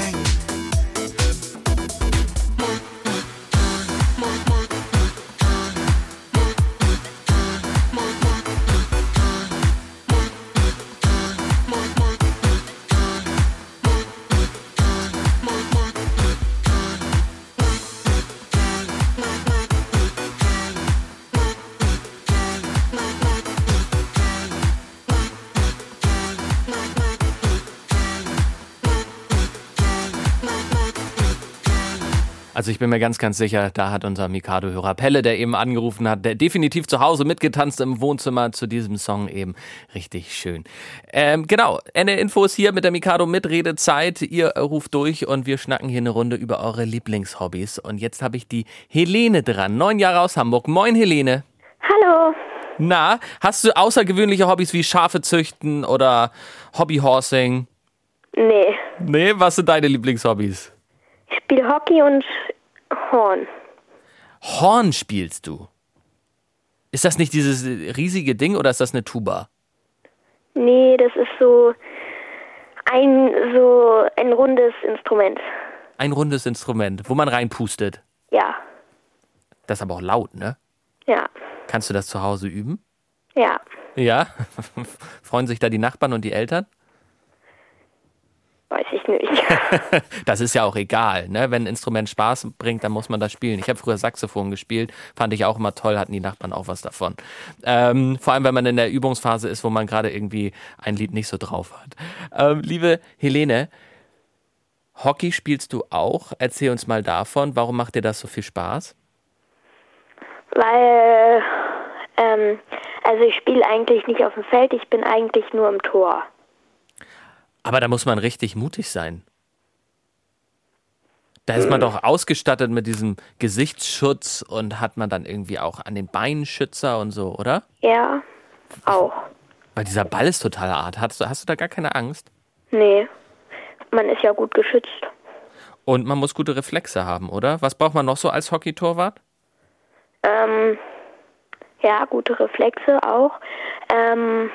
Also ich bin mir ganz, ganz sicher, da hat unser Mikado-Hörer Pelle, der eben angerufen hat, der definitiv zu Hause mitgetanzt im Wohnzimmer zu diesem Song eben. Richtig schön. Ähm, genau, Ende Infos hier mit der Mikado Mitredezeit. Ihr ruft durch und wir schnacken hier eine Runde über eure Lieblingshobbys. Und jetzt habe ich die Helene dran, neun Jahre aus Hamburg. Moin Helene. Hallo. Na, hast du außergewöhnliche Hobbys wie Schafe züchten oder Hobbyhorsing? Nee. Nee, was sind deine Lieblingshobbys? Ich spiele Hockey und Horn. Horn spielst du? Ist das nicht dieses riesige Ding oder ist das eine Tuba? Nee, das ist so ein so ein rundes Instrument. Ein rundes Instrument, wo man reinpustet. Ja. Das ist aber auch laut, ne? Ja. Kannst du das zu Hause üben? Ja. Ja? [LAUGHS] Freuen sich da die Nachbarn und die Eltern? Weiß ich nicht. [LAUGHS] das ist ja auch egal, ne? Wenn ein Instrument Spaß bringt, dann muss man das spielen. Ich habe früher Saxophon gespielt, fand ich auch immer toll, hatten die Nachbarn auch was davon. Ähm, vor allem, wenn man in der Übungsphase ist, wo man gerade irgendwie ein Lied nicht so drauf hat. Ähm, liebe Helene, Hockey spielst du auch. Erzähl uns mal davon. Warum macht dir das so viel Spaß? Weil, ähm, also ich spiele eigentlich nicht auf dem Feld, ich bin eigentlich nur im Tor. Aber da muss man richtig mutig sein. Da ist man doch ausgestattet mit diesem Gesichtsschutz und hat man dann irgendwie auch an den Beinen Schützer und so, oder? Ja, auch. Weil dieser Ball ist total hart. Hast du, hast du da gar keine Angst? Nee, man ist ja gut geschützt. Und man muss gute Reflexe haben, oder? Was braucht man noch so als Hockeytorwart? Ähm, ja, gute Reflexe auch. Ähm,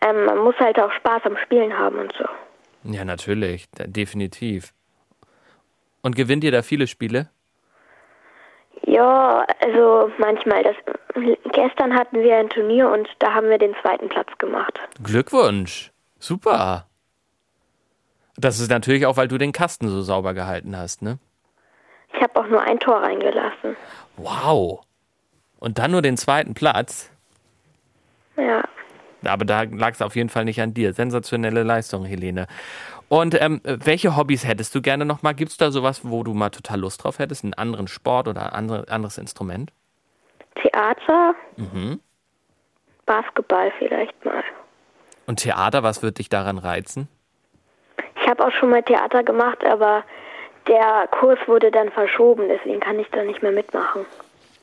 ähm, man muss halt auch Spaß am Spielen haben und so. Ja, natürlich, definitiv. Und gewinnt ihr da viele Spiele? Ja, also manchmal. Das, gestern hatten wir ein Turnier und da haben wir den zweiten Platz gemacht. Glückwunsch. Super. Das ist natürlich auch, weil du den Kasten so sauber gehalten hast, ne? Ich habe auch nur ein Tor reingelassen. Wow. Und dann nur den zweiten Platz. Ja. Aber da lag es auf jeden Fall nicht an dir. Sensationelle Leistung, Helene. Und ähm, welche Hobbys hättest du gerne nochmal? Gibt es da sowas, wo du mal total Lust drauf hättest? Einen anderen Sport oder ein andere, anderes Instrument? Theater, Mhm. Basketball vielleicht mal. Und Theater, was wird dich daran reizen? Ich habe auch schon mal Theater gemacht, aber der Kurs wurde dann verschoben, deswegen kann ich da nicht mehr mitmachen.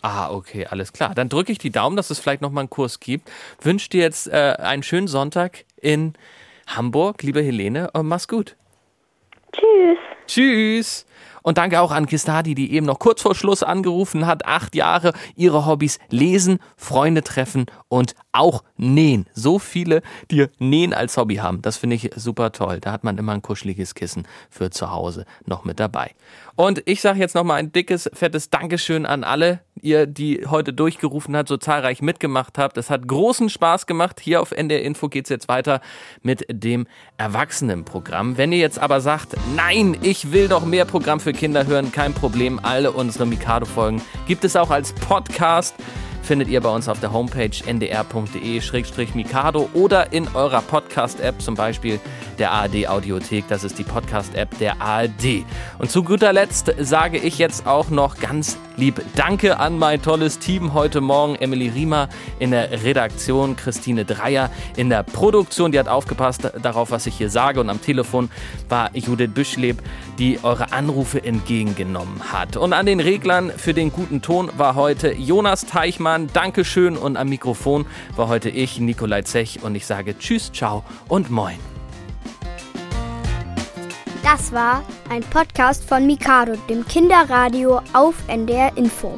Ah, okay, alles klar. Dann drücke ich die Daumen, dass es vielleicht nochmal einen Kurs gibt. Wünsche dir jetzt äh, einen schönen Sonntag in Hamburg, liebe Helene, und mach's gut. Tschüss. Tschüss. Und danke auch an Kistadi, die eben noch kurz vor Schluss angerufen hat. Acht Jahre, ihre Hobbys lesen, Freunde treffen und auch nähen. So viele, die Nähen als Hobby haben. Das finde ich super toll. Da hat man immer ein kuscheliges Kissen für zu Hause noch mit dabei. Und ich sage jetzt nochmal ein dickes, fettes Dankeschön an alle, ihr, die heute durchgerufen habt, so zahlreich mitgemacht habt. Es hat großen Spaß gemacht. Hier auf NDR Info geht's jetzt weiter mit dem Erwachsenenprogramm. Wenn ihr jetzt aber sagt, nein, ich will noch mehr Programm für Kinder hören, kein Problem. Alle unsere Mikado-Folgen gibt es auch als Podcast. Findet ihr bei uns auf der Homepage ndr.de-mikado oder in eurer Podcast-App, zum Beispiel der ARD-Audiothek. Das ist die Podcast-App der ARD. Und zu guter Letzt sage ich jetzt auch noch ganz lieb. Danke an mein tolles Team heute Morgen. Emily Riemer in der Redaktion, Christine Dreier in der Produktion. Die hat aufgepasst darauf, was ich hier sage. Und am Telefon war Judith Büschleb, die eure Anrufe entgegengenommen hat. Und an den Reglern für den guten Ton war heute Jonas Teichmann. Dankeschön. Und am Mikrofon war heute ich, Nikolai Zech. Und ich sage Tschüss, ciao und moin. Das war ein Podcast von Mikado, dem Kinderradio auf NDR Info.